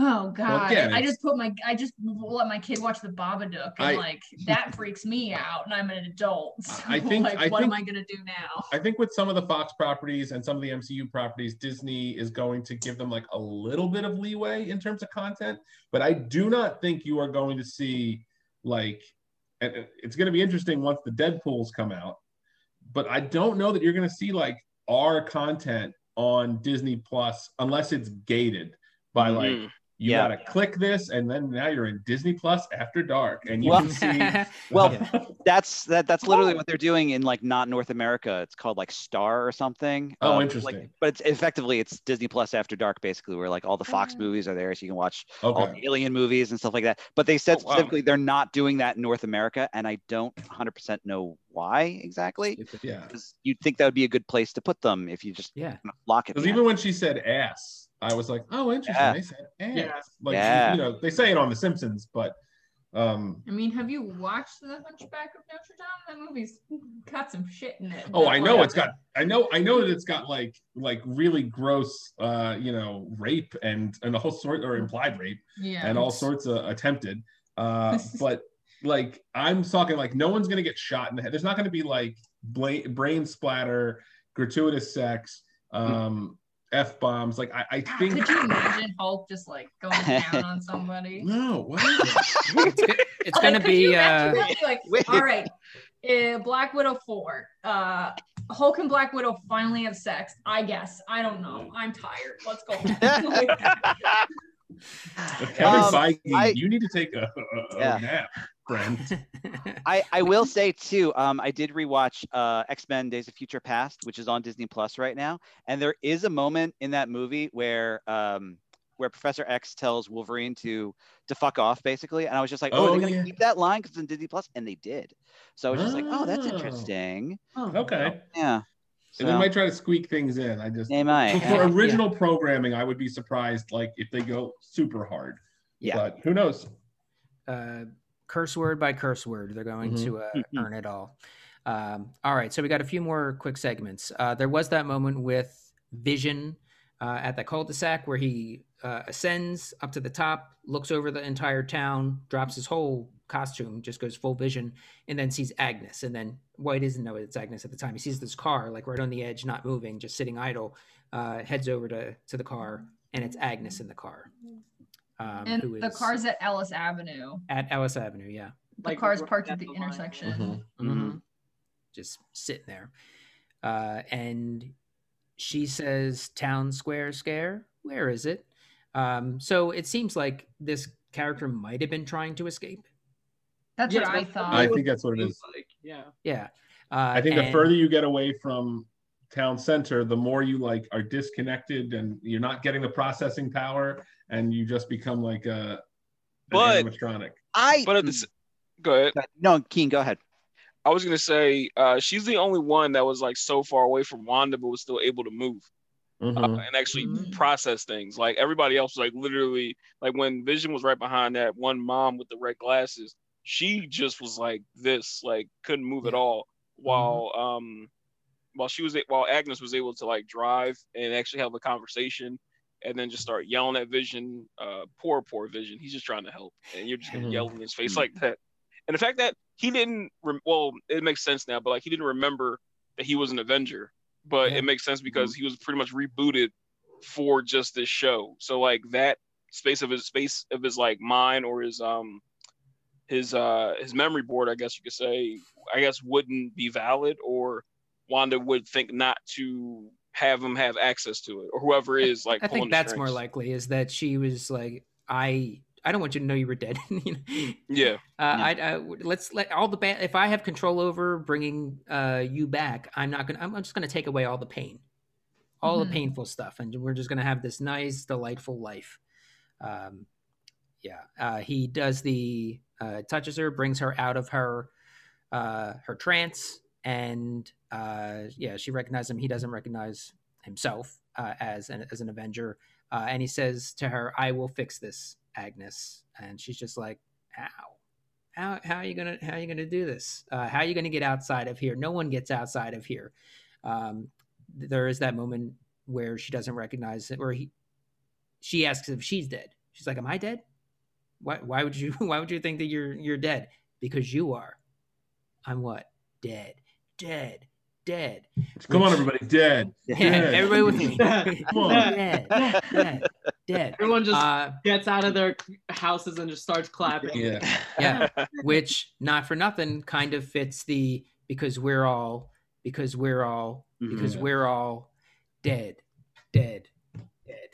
Oh God! again, I just put my I just let my kid watch the Babadook, and I- like that freaks me out, and I'm an adult. So I think- like, I what am I gonna do now? I think with some of the Fox properties and some of the MCU properties, Disney is going to give them like a little bit of leeway in terms of content. But I do not think you are going to see like, and it's going to be interesting once the Deadpool's come out. But I don't know that you're going to see like our content on Disney Plus unless it's gated by like Mm. You Yeah. got to click this and then now you're in Disney Plus after dark and you Well- can see. Well, Yeah. that's that. That's literally what they're doing in like not North America. It's called like Star or something. Oh, Um, interesting. Like, but it's effectively it's Disney Plus After Dark, basically, where like all the Fox Ah. movies are there, so you can watch all the Alien movies and stuff like that. But they said Oh, wow. specifically they're not doing that in North America, and I don't 100% know why exactly. Yeah. Because you'd think that would be a good place to put them if you just yeah. kind of lock it. Because even when she said ass, I was like, oh, interesting. Yeah. They said ass. Yeah. Like, Yeah. you know, they say it on The Simpsons, but um, I mean, have you watched The Hunchback of Notre Dame? That movie's got some shit in it. oh, I know like, it's got, I know, I know that it's got like, like really gross, uh, you know, rape and and a whole sort or implied rape yeah, and all sorts of attempted. Uh, but like, I'm talking like no one's gonna get shot in the head. There's not gonna be like bla- brain splatter, gratuitous sex, um, f bombs. Like, I, I God, think. Could you imagine Hulk just like going down on somebody? No, what? It's, it's Like, gonna could be uh, imagine like, all right, uh, Black Widow four. Uh, Hulk and Black Widow finally have sex. I guess. I don't know. I'm tired. Let's go. Like, Kevin Um, Feige, I- you need to take a, a, a nap, friend. I, I will say too, um, I did rewatch uh, X Men: Days of Future Past, which is on Disney Plus right now, and there is a moment in that movie where um, where Professor X tells Wolverine to to fuck off, basically, and I was just like, oh, Oh, they're gonna yeah. keep that line because it's in Disney Plus, and they did. So I was just like, oh, that's Oh. interesting. Okay. Yeah. And they might try to squeak things in. I just they might. for, for original programming, I would be surprised like if they go super hard. Yeah. But who knows? uh, curse word by curse word. They're going Mhm. to uh, earn it all. Um, all right, so we got a few more quick segments. Uh, there was that moment with Vision uh, at the cul-de-sac where he uh, ascends up to the top, looks over the entire town, drops his whole costume, just goes full Vision, and then sees Agnes. And then White doesn't know it's Agnes at the time. He sees this car like right on the edge, not moving, just sitting idle. Uh, heads over to to the car, and it's Agnes in the car. Um, and who the car's at Ellis Avenue. at Ellis Avenue. Yeah. The Like, car's parked at at the the line. intersection. Mhm. Mhm. Mhm. just sitting there. Uh, and she says, "Town Square Scare. Where is it?" Um, so it seems like this character might have been trying to escape. That's Yeah, what I thought. I think that's what it is. Like, yeah. Yeah. Uh, I think the further you get away from town center, the more you like are disconnected and you're not getting the processing power, and you just become like a But- animatronic. I But at the go ahead. no, Keane, go ahead. I was gonna say uh, she's the only one that was like so far away from Wanda, but was still able to move uh, Mhm. and actually Mhm. process things. Like everybody else was like literally like when Vision was right behind that one mom with the red glasses, she just was like this, like couldn't move at all. While um, while she was while Agnes was able to like drive and actually have a conversation. And then just start yelling at Vision, uh, poor, poor Vision. He's just trying to help, and you're just gonna Mhm. yell in his face Mhm. like that. And the fact that he didn't, rem- well, it makes sense now, but like he didn't remember that he was an Avenger. But Yeah. it makes sense because he was pretty much rebooted for just this show. So like that space of his space of his like mind or his um his uh his memory board, I guess you could say, I guess wouldn't be valid, or Wanda would think not to have him have access to it, or whoever is like. I think that's more likely is that she was like, I I don't want you to know you were dead. you know? Yeah. Uh, I, I let's let all the bad. If I have control over bringing uh, you back, I'm not gonna. I'm, I'm just gonna take away all the pain, all Mhm. the painful stuff, and we're just gonna have this nice, delightful life. Um, yeah. Uh, he does the uh, touches her, brings her out of her uh, her trance, and uh, yeah, she recognizes him. He doesn't recognize himself uh, as an as an Avenger, uh, and he says to her, "I will fix this, Agnes," and she's just like, "How? How how are you gonna how are you gonna do this? Uh, how are you gonna get outside of here? No one gets outside of here." Um, there is that moment where she doesn't recognize it, where he she asks if she's dead. She's like, "Am I dead? Why? Why would you? Why would you think that you're you're dead? Because you are. I'm what? Dead. Dead. Dead. Come on, everybody, dead. Yeah, Dead. everybody with me. Dead. Come on. dead. Dead. Dead. Everyone just Uh, gets out of their houses and just starts clapping. Yeah. yeah, which not for nothing kind of fits the because we're all because we're all because Mhm. we're all dead, dead, dead.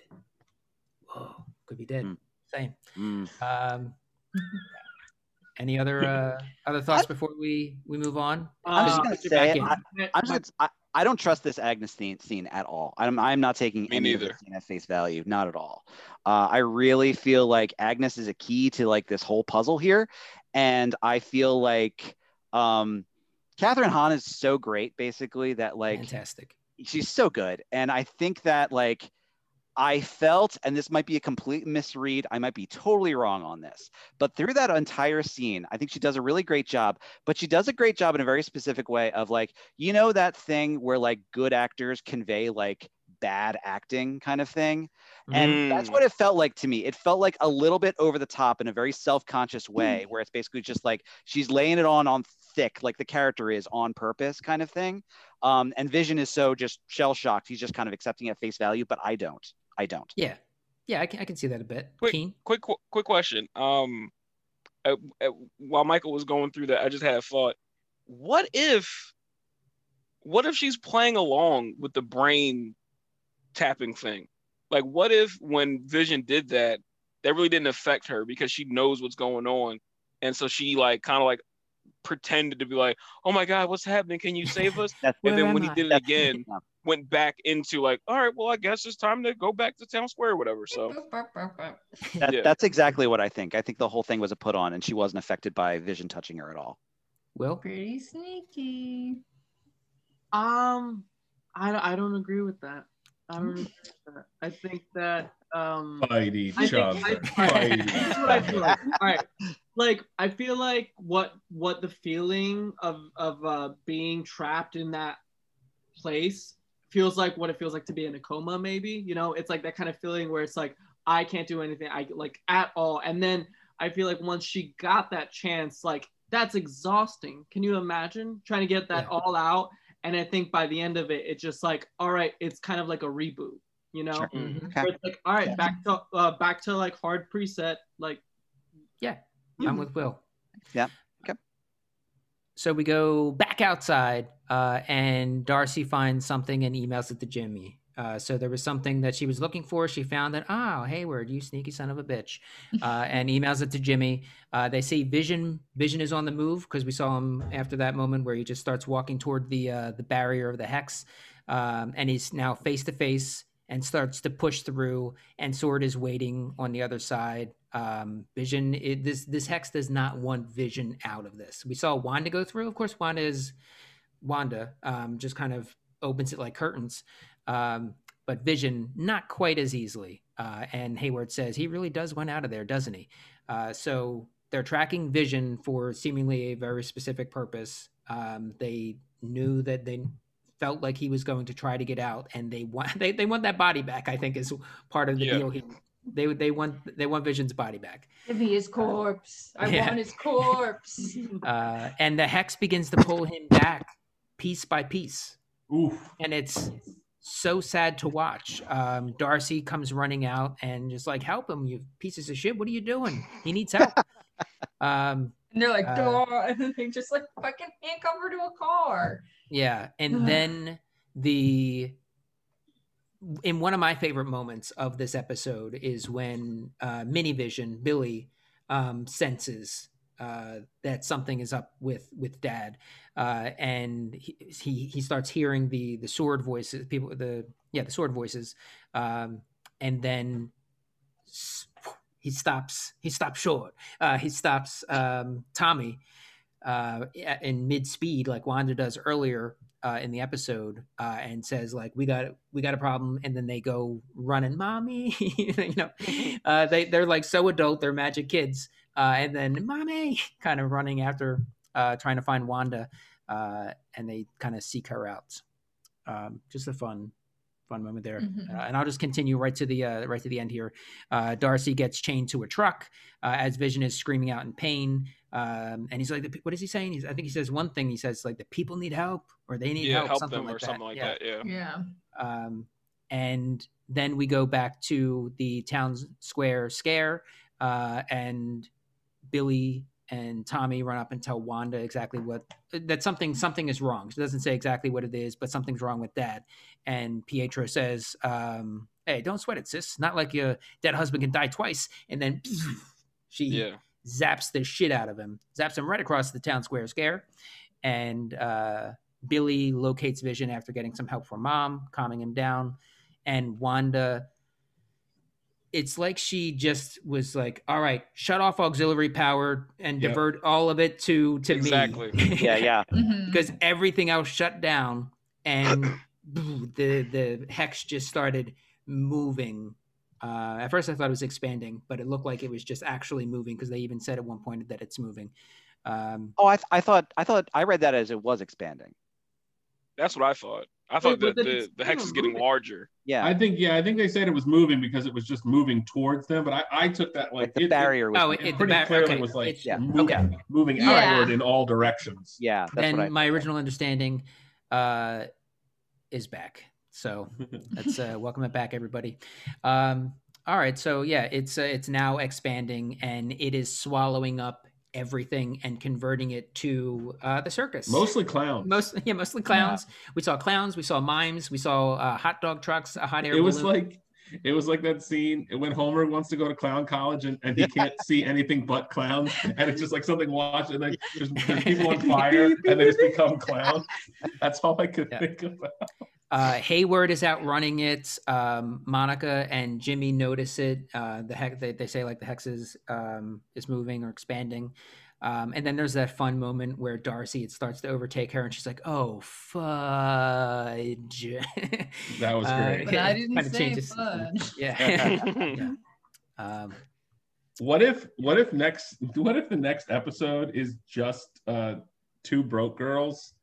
Whoa, could be dead. Mm. Same. Mm. Um, any other uh, other thoughts before we we move on? I'm just Uh, gonna put say it. I, I'm just gonna, I, I don't trust this Agnes scene, scene at all. I'm I'm not taking Me any of neither. this scene at face value, not at all. Uh, I really feel like Agnes is a key to like this whole puzzle here, and I feel like um, Kathryn Hahn is so great, basically that like Fantastic. she's so good, and I think that like I felt, and this might be a complete misread, I might be totally wrong on this, but through that entire scene, I think she does a really great job. But she does a great job in a very specific way of like, you know, that thing where like good actors convey like bad acting kind of thing. And that's Mm. what it felt like to me. It felt like a little bit over the top in a very self-conscious way, where it's basically just like she's laying it on on thick, like the character is on purpose, kind of thing. Um, and Vision is so just shell shocked. He's just kind of accepting at face value, but I don't. I don't. Yeah, yeah, I can I can see that a bit. Quick- Keane. quick quick question. Um, uh, uh, while Michael was going through that, I just had a thought. What if, what if she's playing along with the brain tapping thing? Like, what if when Vision did that, that really didn't affect her because she knows what's going on, and so she like kind of like pretended to be like, "Oh my God, what's happening? Can you save us?" That's Where and then am when he I? did it that's- again, yeah. Went back into like, "All right, well, I guess it's time to go back to town square or whatever." So. That, Yeah. That's exactly what I think. I think the whole thing was a put on, and she wasn't affected by Vision touching her at all. Well, Pretty sneaky. Um, I, I don't agree with that. I don't agree with that. I think that um Fight each I other. think I, Fight I, each here's what I feel like. other. All right, like I feel like what what the feeling of of uh, being trapped in that place feels like what it feels like to be in a coma. Maybe you know, it's like that kind of feeling where it's like I can't do anything, I like at all. And then I feel like once she got that chance, like that's exhausting. Can you imagine trying to get that Yeah. all out? And I think by the end of it, it's just like, all right, it's kind of like a reboot, you know? Sure. Mhm. Okay. It's like, all right, Yeah. back to uh, back to like hard preset, like Yeah, Mhm. I'm with Will. Yeah, okay. So we go back outside, uh, and Darcy finds something and emails it to Jimmy. Uh, so there was something that she was looking for. She found that, Oh, Hayward, you sneaky son of a bitch, uh, and emails it to Jimmy. Uh, they see Vision. Vision is on the move because we saw him after that moment where he just starts walking toward the uh, the barrier of the hex, um, and he's now face to face and starts to push through. And S.W.O.R.D is waiting on the other side. Um, Vision, it, this this hex does not want Vision out of this. We saw Wanda go through. Of course, Wanda is Wanda. Um, just kind of opens it like curtains. Um, but Vision, not quite as easily. Uh, and Hayward says he really does want out of there, doesn't he? Uh, so they're tracking Vision for seemingly a very specific purpose. Um, they knew that they felt like he was going to try to get out, and they want they, they want that body back. I think is part of the Yeah. deal here. They they want they want Vision's body back. Give me his corpse. I Yeah. want his corpse. Uh, and the hex begins to pull him back piece by piece. Oof. and it's so sad to watch. Um, Darcy comes running out and just like, "Help him, you pieces of shit! What are you doing? He needs help." um, And they're like, Uh, and then they just like fucking handcuff her to a car. yeah, and then the in one of my favorite moments of this episode is when uh, Mini Vision Billy um, senses uh, that something is up with with Dad, uh, and he, he he starts hearing the the S.W.O.R.D voices, people the yeah the S.W.O.R.D voices, um, and then he stops he stops short. Uh, he stops um, Tommy uh, in mid speed like Wanda does earlier uh, in the episode uh, and says like we got we got a problem. And then they go running mommy you know uh, they they're like so adult they're magic kids uh, and then mommy kind of running after uh, trying to find Wanda uh, and they kind of seek her out um, just a fun fun moment there. Mhm. Uh, and I'll just continue right to the uh, right to the end here. Uh, Darcy gets chained to a truck uh, as Vision is screaming out in pain, um, and he's like, "What is he saying?" He's, I think he says one thing. He says like, "The people need help," or "They need yeah, help," help something them like or that. something like yeah. that. Yeah. Yeah. Um, and then we go back to the town square scare, uh, and Billy and Tommy run up and tell Wanda exactly what that something something is wrong. She doesn't say exactly what it is, but something's wrong with Dad. And Pietro says, um, "Hey, don't sweat it, sis. Not like your dead husband can die twice." And then she Yeah. zaps the shit out of him, zaps him right across the town square scare. And uh, Billy locates Vision after getting some help from mom, calming him down. And Wanda, it's like she just was like, all right, shut off auxiliary power and Yep. divert all of it to, to Exactly. me. Yeah, yeah. Mhm. because everything else shut down and the the hex just started moving. Uh, at first, I thought it was expanding, but it looked like it was just actually moving because they even said at one point that it's moving. Um, Oh, I, th- I thought I thought I read that as it was expanding. That's what I thought. I thought but that the, the hex still is getting moving. larger. Yeah, I think yeah, I think they said it was moving because it was just moving towards them. But I, I took that like like the it- barrier was. Oh, It, it- it the pretty bar- clearly okay, was like it's- yeah, moving, okay. moving Yeah. outward in all directions. yeah, that's then what I. my original understanding uh, is back. So let's uh, welcome it back, everybody. Um, all right, so yeah, it's uh, it's now expanding and it is swallowing up everything and converting it to uh, the circus. Mostly clowns. Mostly, yeah, mostly clowns. We saw clowns. We saw mimes. We saw uh, hot dog trucks. A hot air. it was balloon. like it was like that scene when Homer wants to go to clown college and, and he can't see anything but clowns and it's just like something watch and like there's, there's people on fire and they just become clowns. That's all I could Yeah. think about. uh, Hayward is out running it. Um, Monica and Jimmy notice it. Uh, the heck they, they say like the hex is um, is moving or expanding. Um, and then there's that fun moment where Darcy it starts to overtake her, and she's like, "Oh fudge!" That was Uh, great. But I didn't Kinda say changes- fudge. yeah. um, What if what if next what if the next episode is just uh two broke girls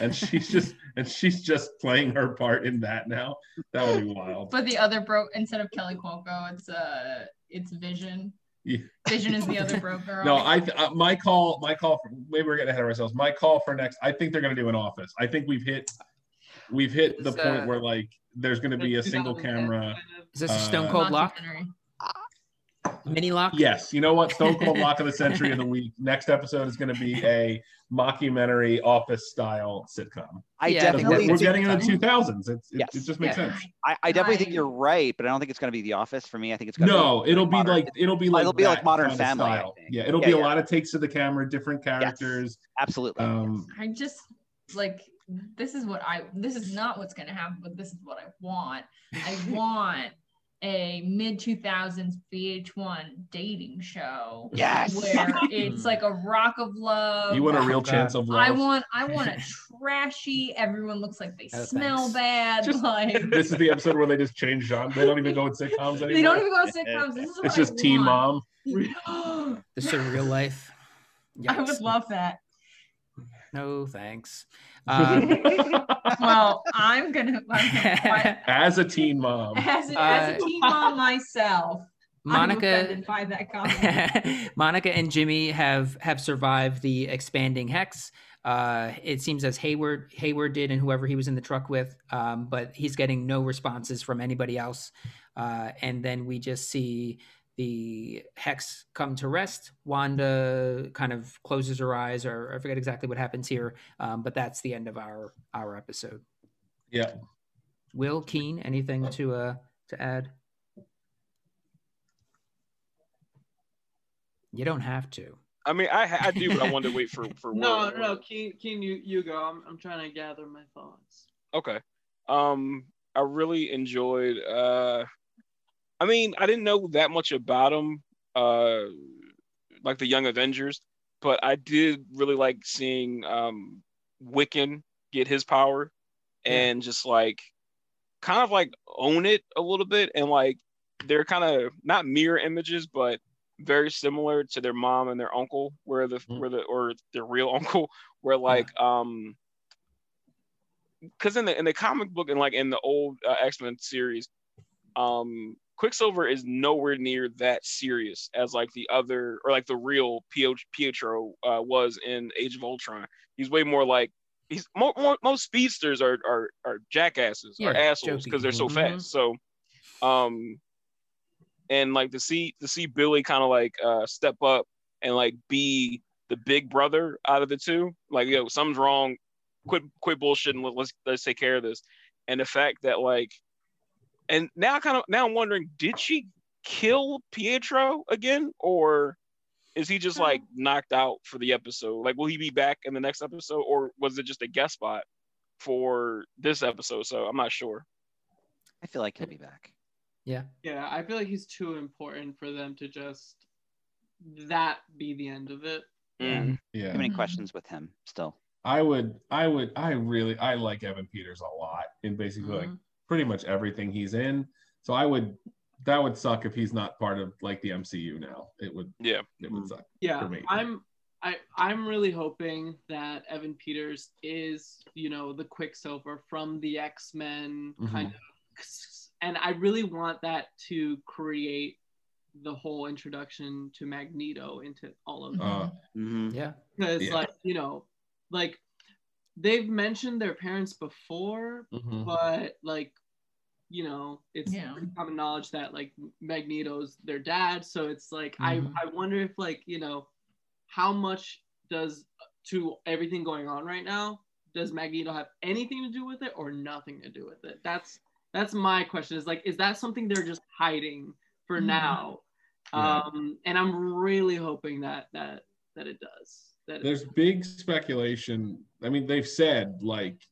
and she's just and she's just playing her part in that now? That would be wild. But the other broke instead of Kaley Cuoco, it's uh it's Vision. Yeah. Vision is the other broke girl. No, I th- uh, my call my call for maybe we're getting ahead of ourselves. My call for next I think they're going to do an office. I think we've hit we've hit the It's, point uh, where like there's going to be a single camera. is this a Uh, Stone Cold Lock? Documentary. Mini Lock? Yes, you know what? Stone Cold Lock of the Century of the Week. Next episode is going to be a mockumentary office style sitcom. I Yeah, definitely. We're, we're getting into the 2000s. It's, it, Yes. it just makes Yeah. sense. I, I definitely think you're right, but I don't think it's going to be The Office for me. I think it's going to No, be it'll be modern. like it'll be like it'll be like Modern kind of Family, style. Yeah, it'll Yeah, be a lot of takes to the camera, different characters. absolutely. Um, I just like this is what I this is not what's gonna happen, but this is what I want. I want a mid 2000s VH1 dating show Yes. where it's like a rock of love. you want a real chance of love. I want I want a trashy. Everyone looks like they Oh, smell thanks. bad. Just- like this is the episode where they just change genre. They don't even go with sitcoms anymore. they don't even go on sitcoms. This is what It's I just Teen want. Mom. The real life. I would love that. No thanks. Um, Well, I'm gonna, I'm gonna As a teen mom. as, a, as Uh, a teen mom myself. Monica by that comment. Monica and Jimmy have have survived the expanding hex. Uh, it seems as Hayward Hayward did, and whoever he was in the truck with. Um, but he's getting no responses from anybody else. Uh, and then we just see the hex come to rest. Wanda kind of closes her eyes, or I forget exactly what happens here. Um, but that's the end of our our episode. Yeah. Will Keane, anything to uh to add? You don't have to. I mean, I I do, but I wanted to wait for for No, Will. no, Keane, Keane, you you go. I'm I'm trying to gather my thoughts. Okay. Um, I really enjoyed. Uh, I mean, I didn't know that much about them, uh, like the Young Avengers, but I did really like seeing um Wiccan get his power and just like kind of like own it a little bit and like they're kind of not mirror images, but very similar to their mom and their uncle, where the Mhm. where the or their real uncle, where like um because in the in the comic book and like in the old uh, X Men series, um, Quicksilver is nowhere near that serious as like the other or like the real Pietro uh, was in Age of Ultron. He's way more like he's more, more most speedsters are are, are jackasses Yeah, or assholes because they're so Mhm. fast. So, um, and like to see to see Billy kind of like uh step up and like be the big brother out of the two, like yo, something's wrong. Quit quit bullshitting. let- Let's let's take care of this. And the fact that like, and now I kind of now I'm wondering, did she kill Pietro again, or is he just like knocked out for the episode? Like, will he be back in the next episode, or was it just a guest spot for this episode? So I'm not sure. I feel like he'll be back. Yeah. Yeah, I feel like he's too important for them to just that be the end of it. Mm. Yeah. Too many questions with him still. I would, I would, I really, I like Evan Peters a lot in basically like Mhm. Pretty much everything he's in. So I would, that would suck if he's not part of like the MCU now. It would, Yeah. it would suck. Yeah, For me. I'm I I'm really hoping that Evan Peters is, you know, the Quicksilver from the X-Men kind of and I really want that to create the whole introduction to Magneto into all of Uh, hmm Yeah. because Yeah. like, you know, like they've mentioned their parents before, mhm. but like you know it's Yeah. pretty common knowledge that like magneto's their dad so it's like Mhm. i i wonder if like you know how much does to everything going on right now does magneto have anything to do with it or nothing to do with it that's that's my question is like is that something they're just hiding for Mhm. now Yeah. um and i'm really hoping that that that it does that there's big speculation. I mean, they've said like,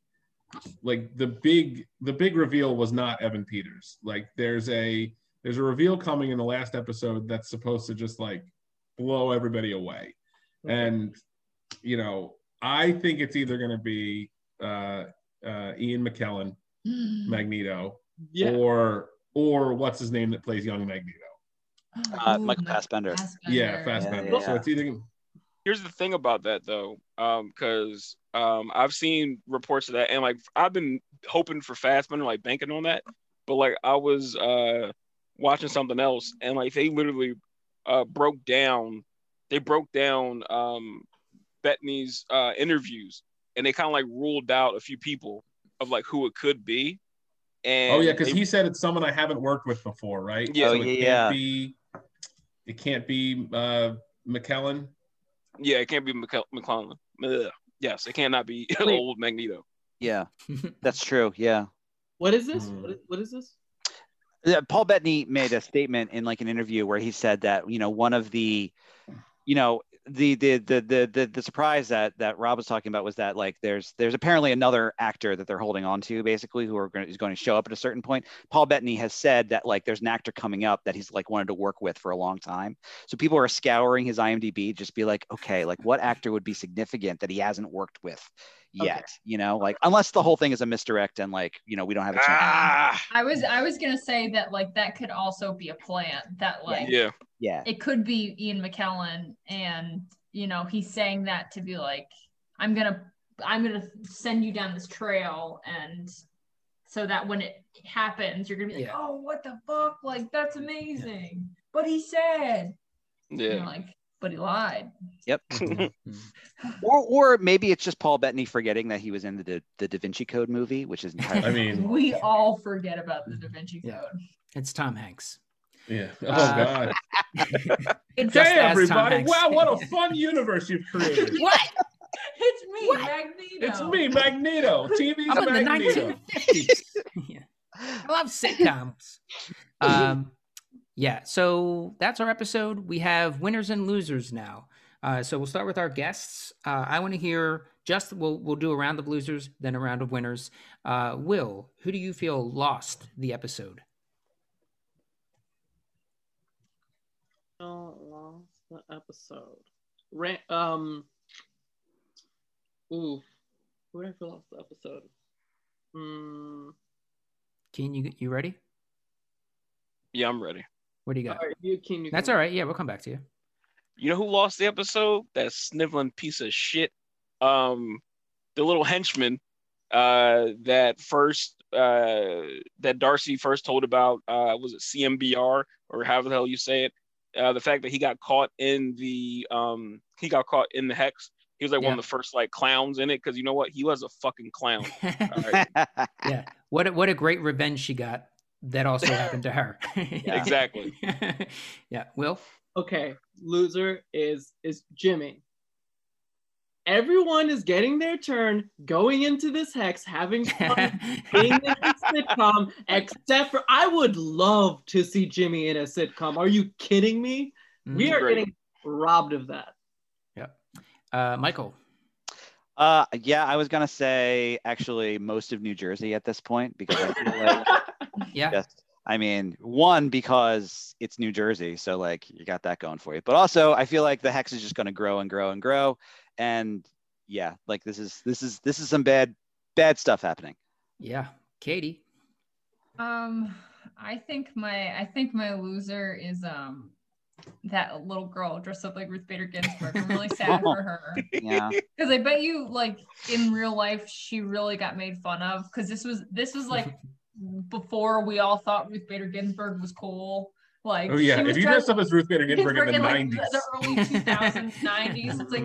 like the big, the big reveal was not Evan Peters. Like, there's a, there's a reveal coming in the last episode that's supposed to just like blow everybody away. And, you know, I think it's either going to be uh, uh, Ian McKellen, Magneto, yeah or or what's his name that plays young Magneto? Uh, Ooh, Michael Mike Fassbender. Yeah, Fassbender. yeah, So yeah. it's either here's the thing about that though um because um i've seen reports of that and like i've been hoping for Fassbender, like banking on that but like i was uh watching something else and like they literally uh broke down they broke down um Bettany's uh interviews and they kind of like ruled out a few people of like who it could be and Oh yeah, because he said it's someone I haven't worked with before, right? Yeah. Oh, So it yeah, can't. Be, it can't be uh, McKellen. Yeah it can't be McCall- mcclellan Ugh. yes it cannot be Wait. old magneto Yeah, that's true. Yeah. what is this Hmm. what is, what is this Yeah, Paul Bettany made a statement in like an interview where he said that you know one of the, you know the the the the the, surprise that that Rob was talking about was that like there's there's apparently another actor that they're holding on to basically who are going is going to show up at a certain point. Paul Bettany has said that like there's an actor coming up that he's like wanted to work with for a long time. So people are scouring his IMDb, just be like, okay, like what actor would be significant that he hasn't worked with yet? Okay. You know, like unless the whole thing is a misdirect and like you know we don't have a chance. ah I was I was gonna say that like that could also be a plan that like yeah Yeah. it could be Ian McKellen and you know he's saying that to be like I'm gonna I'm gonna send you down this trail and so that when it happens you're gonna be like Yeah. oh what the fuck like that's amazing but he said And you're yeah like but he lied Yep. Mhm. Or, or maybe it's just Paul Bettany forgetting that he was in the Da, the Da Vinci Code movie, which is entirely. I mean, we all forget about the Da Vinci Code Yeah. it's Tom Hanks. yeah. Oh Uh, God. it's Just Hey as Tom everybody! Hanks. Wow, what a fun universe you've created. What? it's me What? Magneto It's me, Magneto. TV's I'm in the Magneto. 1950s. yeah. I love sitcoms. Um, yeah, so that's our episode. We have winners and losers now. Uh, so we'll start with our guests. Uh, I want to hear just we'll we'll do a round of losers, then a round of winners. Uh, Will, who do you feel lost the episode? Oh, lost the episode. Ra- um. Ooh, who did I feel lost the episode? Hmm. Keane, you you ready? yeah i'm ready What do you All got? right, you can. You That's can- all right. Yeah, we'll come back to you. You know who lost the episode? That sniveling piece of shit. Um, the little henchman uh, that first uh, that Darcy first told about uh, was it CMBR or however the hell you say it. Uh, the fact that he got caught in the um, he got caught in the hex. He was like one of the first like clowns in it because you know what? He was a fucking clown. right. yeah. What a, what a great revenge she got. That also happened to her. Yeah. Exactly. yeah. Will. Okay, loser is is Jimmy. Everyone is getting their turn, going into this hex, having fun, being in a sitcom, except for I would love to see Jimmy in a sitcom. Are you kidding me? We Mhm. are Great. getting robbed of that. Uh, Michael. Uh, yeah, I was gonna say actually most of New Jersey at this point because I feel like Yeah. just, I mean, one because it's New Jersey, so like you got that going for you. But also, I feel like the hex is just gonna grow and grow and grow, and yeah, like this is this is this is some bad bad stuff happening. Yeah. Katie. Um, I think my I think my loser is um that little girl dressed up like Ruth Bader Ginsburg. I'm really sad for her Yeah, because I bet you like in real life she really got made fun of because this was this was like before we all thought Ruth Bader Ginsburg was cool. Like Oh yeah, if you dressed up as Ruth Bader Ginsburg in the like, '90s, the early 2000s, 90s. It's like,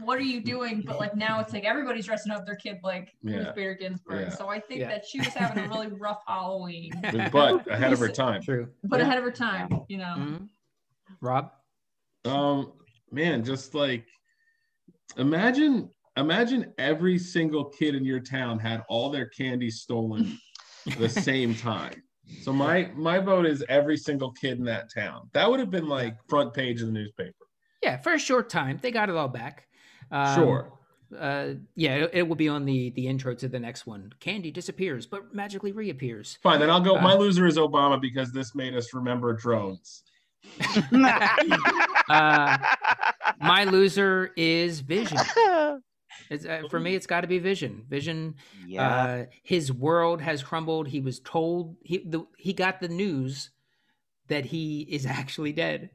what are you doing? But like now it's like everybody's dressing up their kid like Yeah. Ruth Bader Ginsburg. Yeah. So I think Yeah. that she was having a really rough Halloween, but ahead of her time. True. but Yeah. ahead of her time, you know. Mhm. Rob. Um, man, just like imagine, imagine every single kid in your town had all their candy stolen at the same time. So my my vote is every single kid in that town. That would have been like front page of the newspaper. Yeah. For a short time, they got it all back. Um, Sure. Uh, yeah, it, it will be on the the intro to the next one. Candy disappears, but magically reappears. Fine, then I'll go. My Uh, loser is Obama because this made us remember drones. Uh, my loser is Vision. It's, uh, for me, it's got to be Vision. Vision. yeah, Uh, his world has crumbled. He was told he the, he got the news that he is actually dead.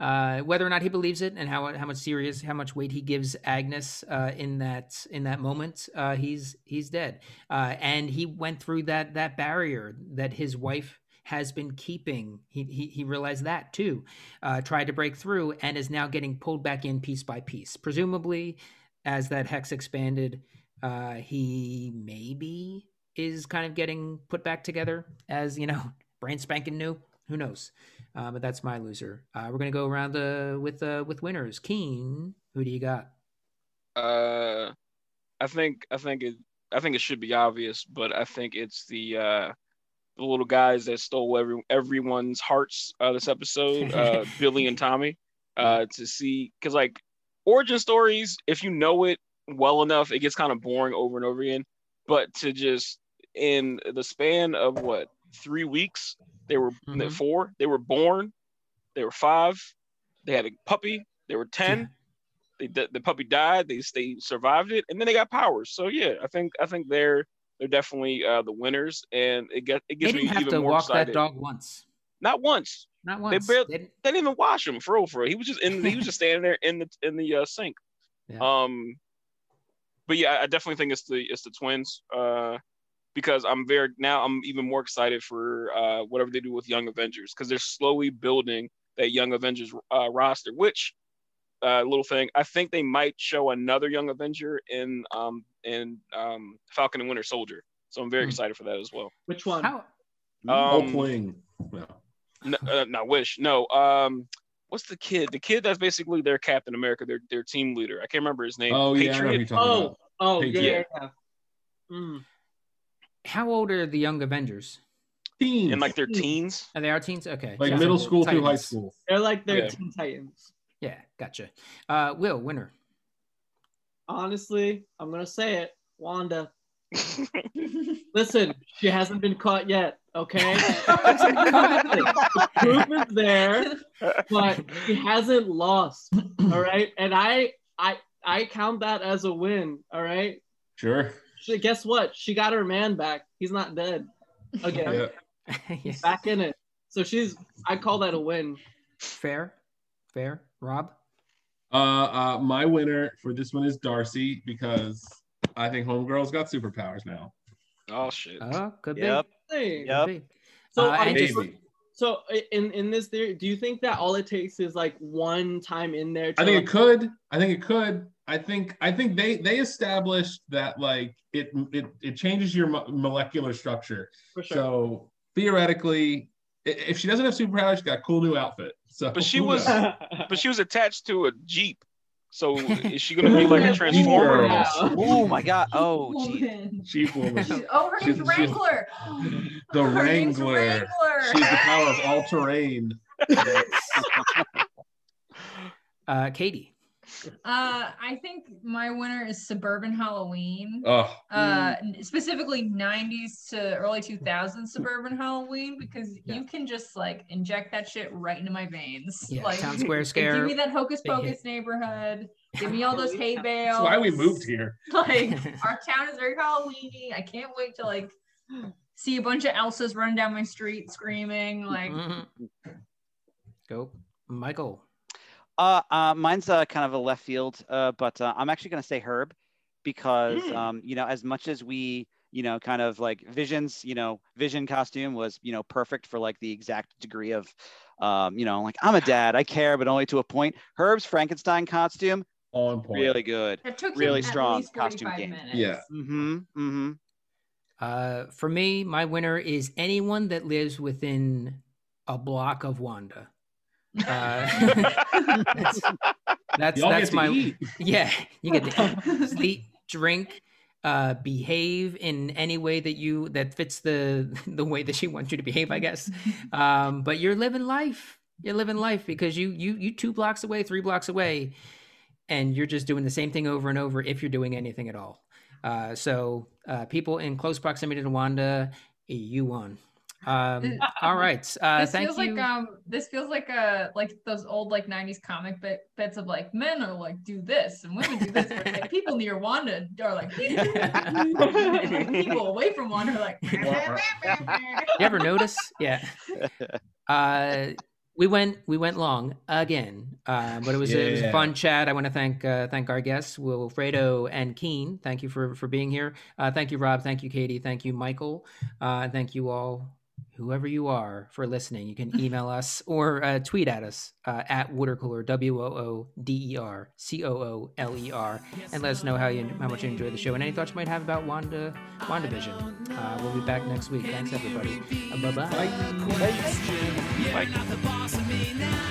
Uh, whether or not he believes it and how how much serious how much weight he gives Agnes uh, in that in that moment, uh, he's he's dead. Uh, and he went through that that barrier that his wife has been keeping. He he, he realized that too. Uh, tried to break through and is now getting pulled back in piece by piece. Presumably, as that hex expanded, uh, he maybe is kind of getting put back together as you know, brand spanking new. Who knows? Uh, but that's my loser. Uh, we're gonna go around the with uh, with winners. Keane, who do you got? Uh, I think I think it I think it should be obvious, but I think it's the uh, the little guys that stole every everyone's hearts uh, this episode, uh, Billy and Tommy. Uh, to see because like origin stories, if you know it well enough, it gets kind of boring over and over again. But to just in the span of what three weeks, they were Mhm. four, they were born, they were five, they had a puppy, they were ten they, the, the puppy died. They they survived it, and then they got powers. So yeah, I think I think they're they're definitely uh, the winners, and it get it They gets didn't me have even to more walk excited. that dog once. Not once. Not once. barely- They didn't- They didn't even wash him for real. For real. He was just in. He was just standing there in the in the uh, sink. Yeah. Um, but yeah, I definitely think it's the it's the twins. Uh, because I'm very now I'm even more excited for uh whatever they do with Young Avengers because they're slowly building that Young Avengers uh, roster. Which uh, little thing, I think they might show another Young Avenger in um in um Falcon and Winter Soldier. So I'm very Hmm. excited for that as well. Which one? How? Oh, Um, Hulkling. No. N- uh, not wish. No. Um, what's the kid? The kid that's basically their Captain America, their their team leader. I can't remember his name. Oh yeah, I know Patriot. you're talking Oh, about. oh, yeah, yeah, Patriot. yeah. Mm. How old are the Young Avengers? Teens. in like their teens. Are they our teens? Okay. like Yeah. middle So school through high school. They're like their Yeah. Teen Titans. Yeah, gotcha. Uh, Will, winner. Honestly, I'm gonna say it. Wanda. Listen, she hasn't been caught yet. Okay. the proof is there, but she hasn't lost. All right, and I, I, I count that as a win. All right. Sure. She, guess what? She got her man back. He's not dead. Again, Yeah. yes. back in it. So she's. I call that a win. Fair, fair. Rob. Uh, uh, my winner for this one is Darcy because I think Homegirl's got superpowers now. Oh shit. Oh, could be. Yep. Hey. Yep. Could be. So, Uh, are and just- so in in this theory, do you think that all it takes is like one time in there? To I think like, it could. I think it could. I think I think they they established that like it it it changes your mo- molecular structure. for sure. So theoretically, i- if she doesn't have superpowers, she's got a cool new outfit. So But she was- knows? But she was attached to a jeep. So is she gonna be like a transformer? Oh my god. Oh, Jeep Woman. Chief woman. She's- Oh, her name's She's- she's- Wrangler. The Her name's Wrangler. Wrangler. She's the power of all terrain. Uh, Katie. Uh, I think my winner is Suburban Halloween. Oh, Uh, n- specifically 90s to early 2000s Suburban Halloween because Yeah. you can just like inject that shit right into my veins. Yeah, like, Town Square Give me that hocus pocus neighborhood. Give me all those hay bales. that's why we moved here. Like our town is very Halloweeny. I can't wait to like see a bunch of Elsas run down my street screaming. Like Mhm. Go, Michael. Uh, uh, mine's uh, kind of a left field, uh, but uh, I'm actually going to say Herb because, Mm. um, you know, as much as we, you know, kind of like Vision's, you know, Vision costume was, you know, perfect for like the exact degree of, um, you know, like I'm a dad, I care, but only to a point. Herb's Frankenstein costume, On point. really good. it took Really him strong least costume game. minutes. Yeah. Mm-hmm. Mm-hmm. Uh, for me, my winner is anyone that lives within a block of Wanda. Uh, that's that's, Y'all that's get to my eat. yeah. You get to eat, sleep, drink, uh, behave in any way that you that fits the the way that she wants you to behave, I guess. Um, but you're living life. You're living life because you you you two blocks away, three blocks away, and you're just doing the same thing over and over if you're doing anything at all. Uh, so uh, people in close proximity to Wanda, you won. Um, all right. Uh, this thank feels you. like um this feels like uh like those old like 90s comic bit bits of like men are like do this and women do this but like people near Wanda are like people away from Wanda are like you ever notice? Yeah. Uh, we went we went long again, uh, but it was, it was a fun chat. I want to thank uh, thank our guests, Wilfredo and Keane. Thank you for for being here. Uh, thank you, Rob. Thank you, Katie. Thank you, Michael. Uh, thank you all, whoever you are, for listening. You can email us or uh, tweet at us uh, at Watercooler W O O D E R C O O L E R, and let us know how you how much you enjoy the show and any thoughts you might have about Wanda WandaVision. Uh, we'll be back next week. Thanks, everybody. Uh, bye bye. Like,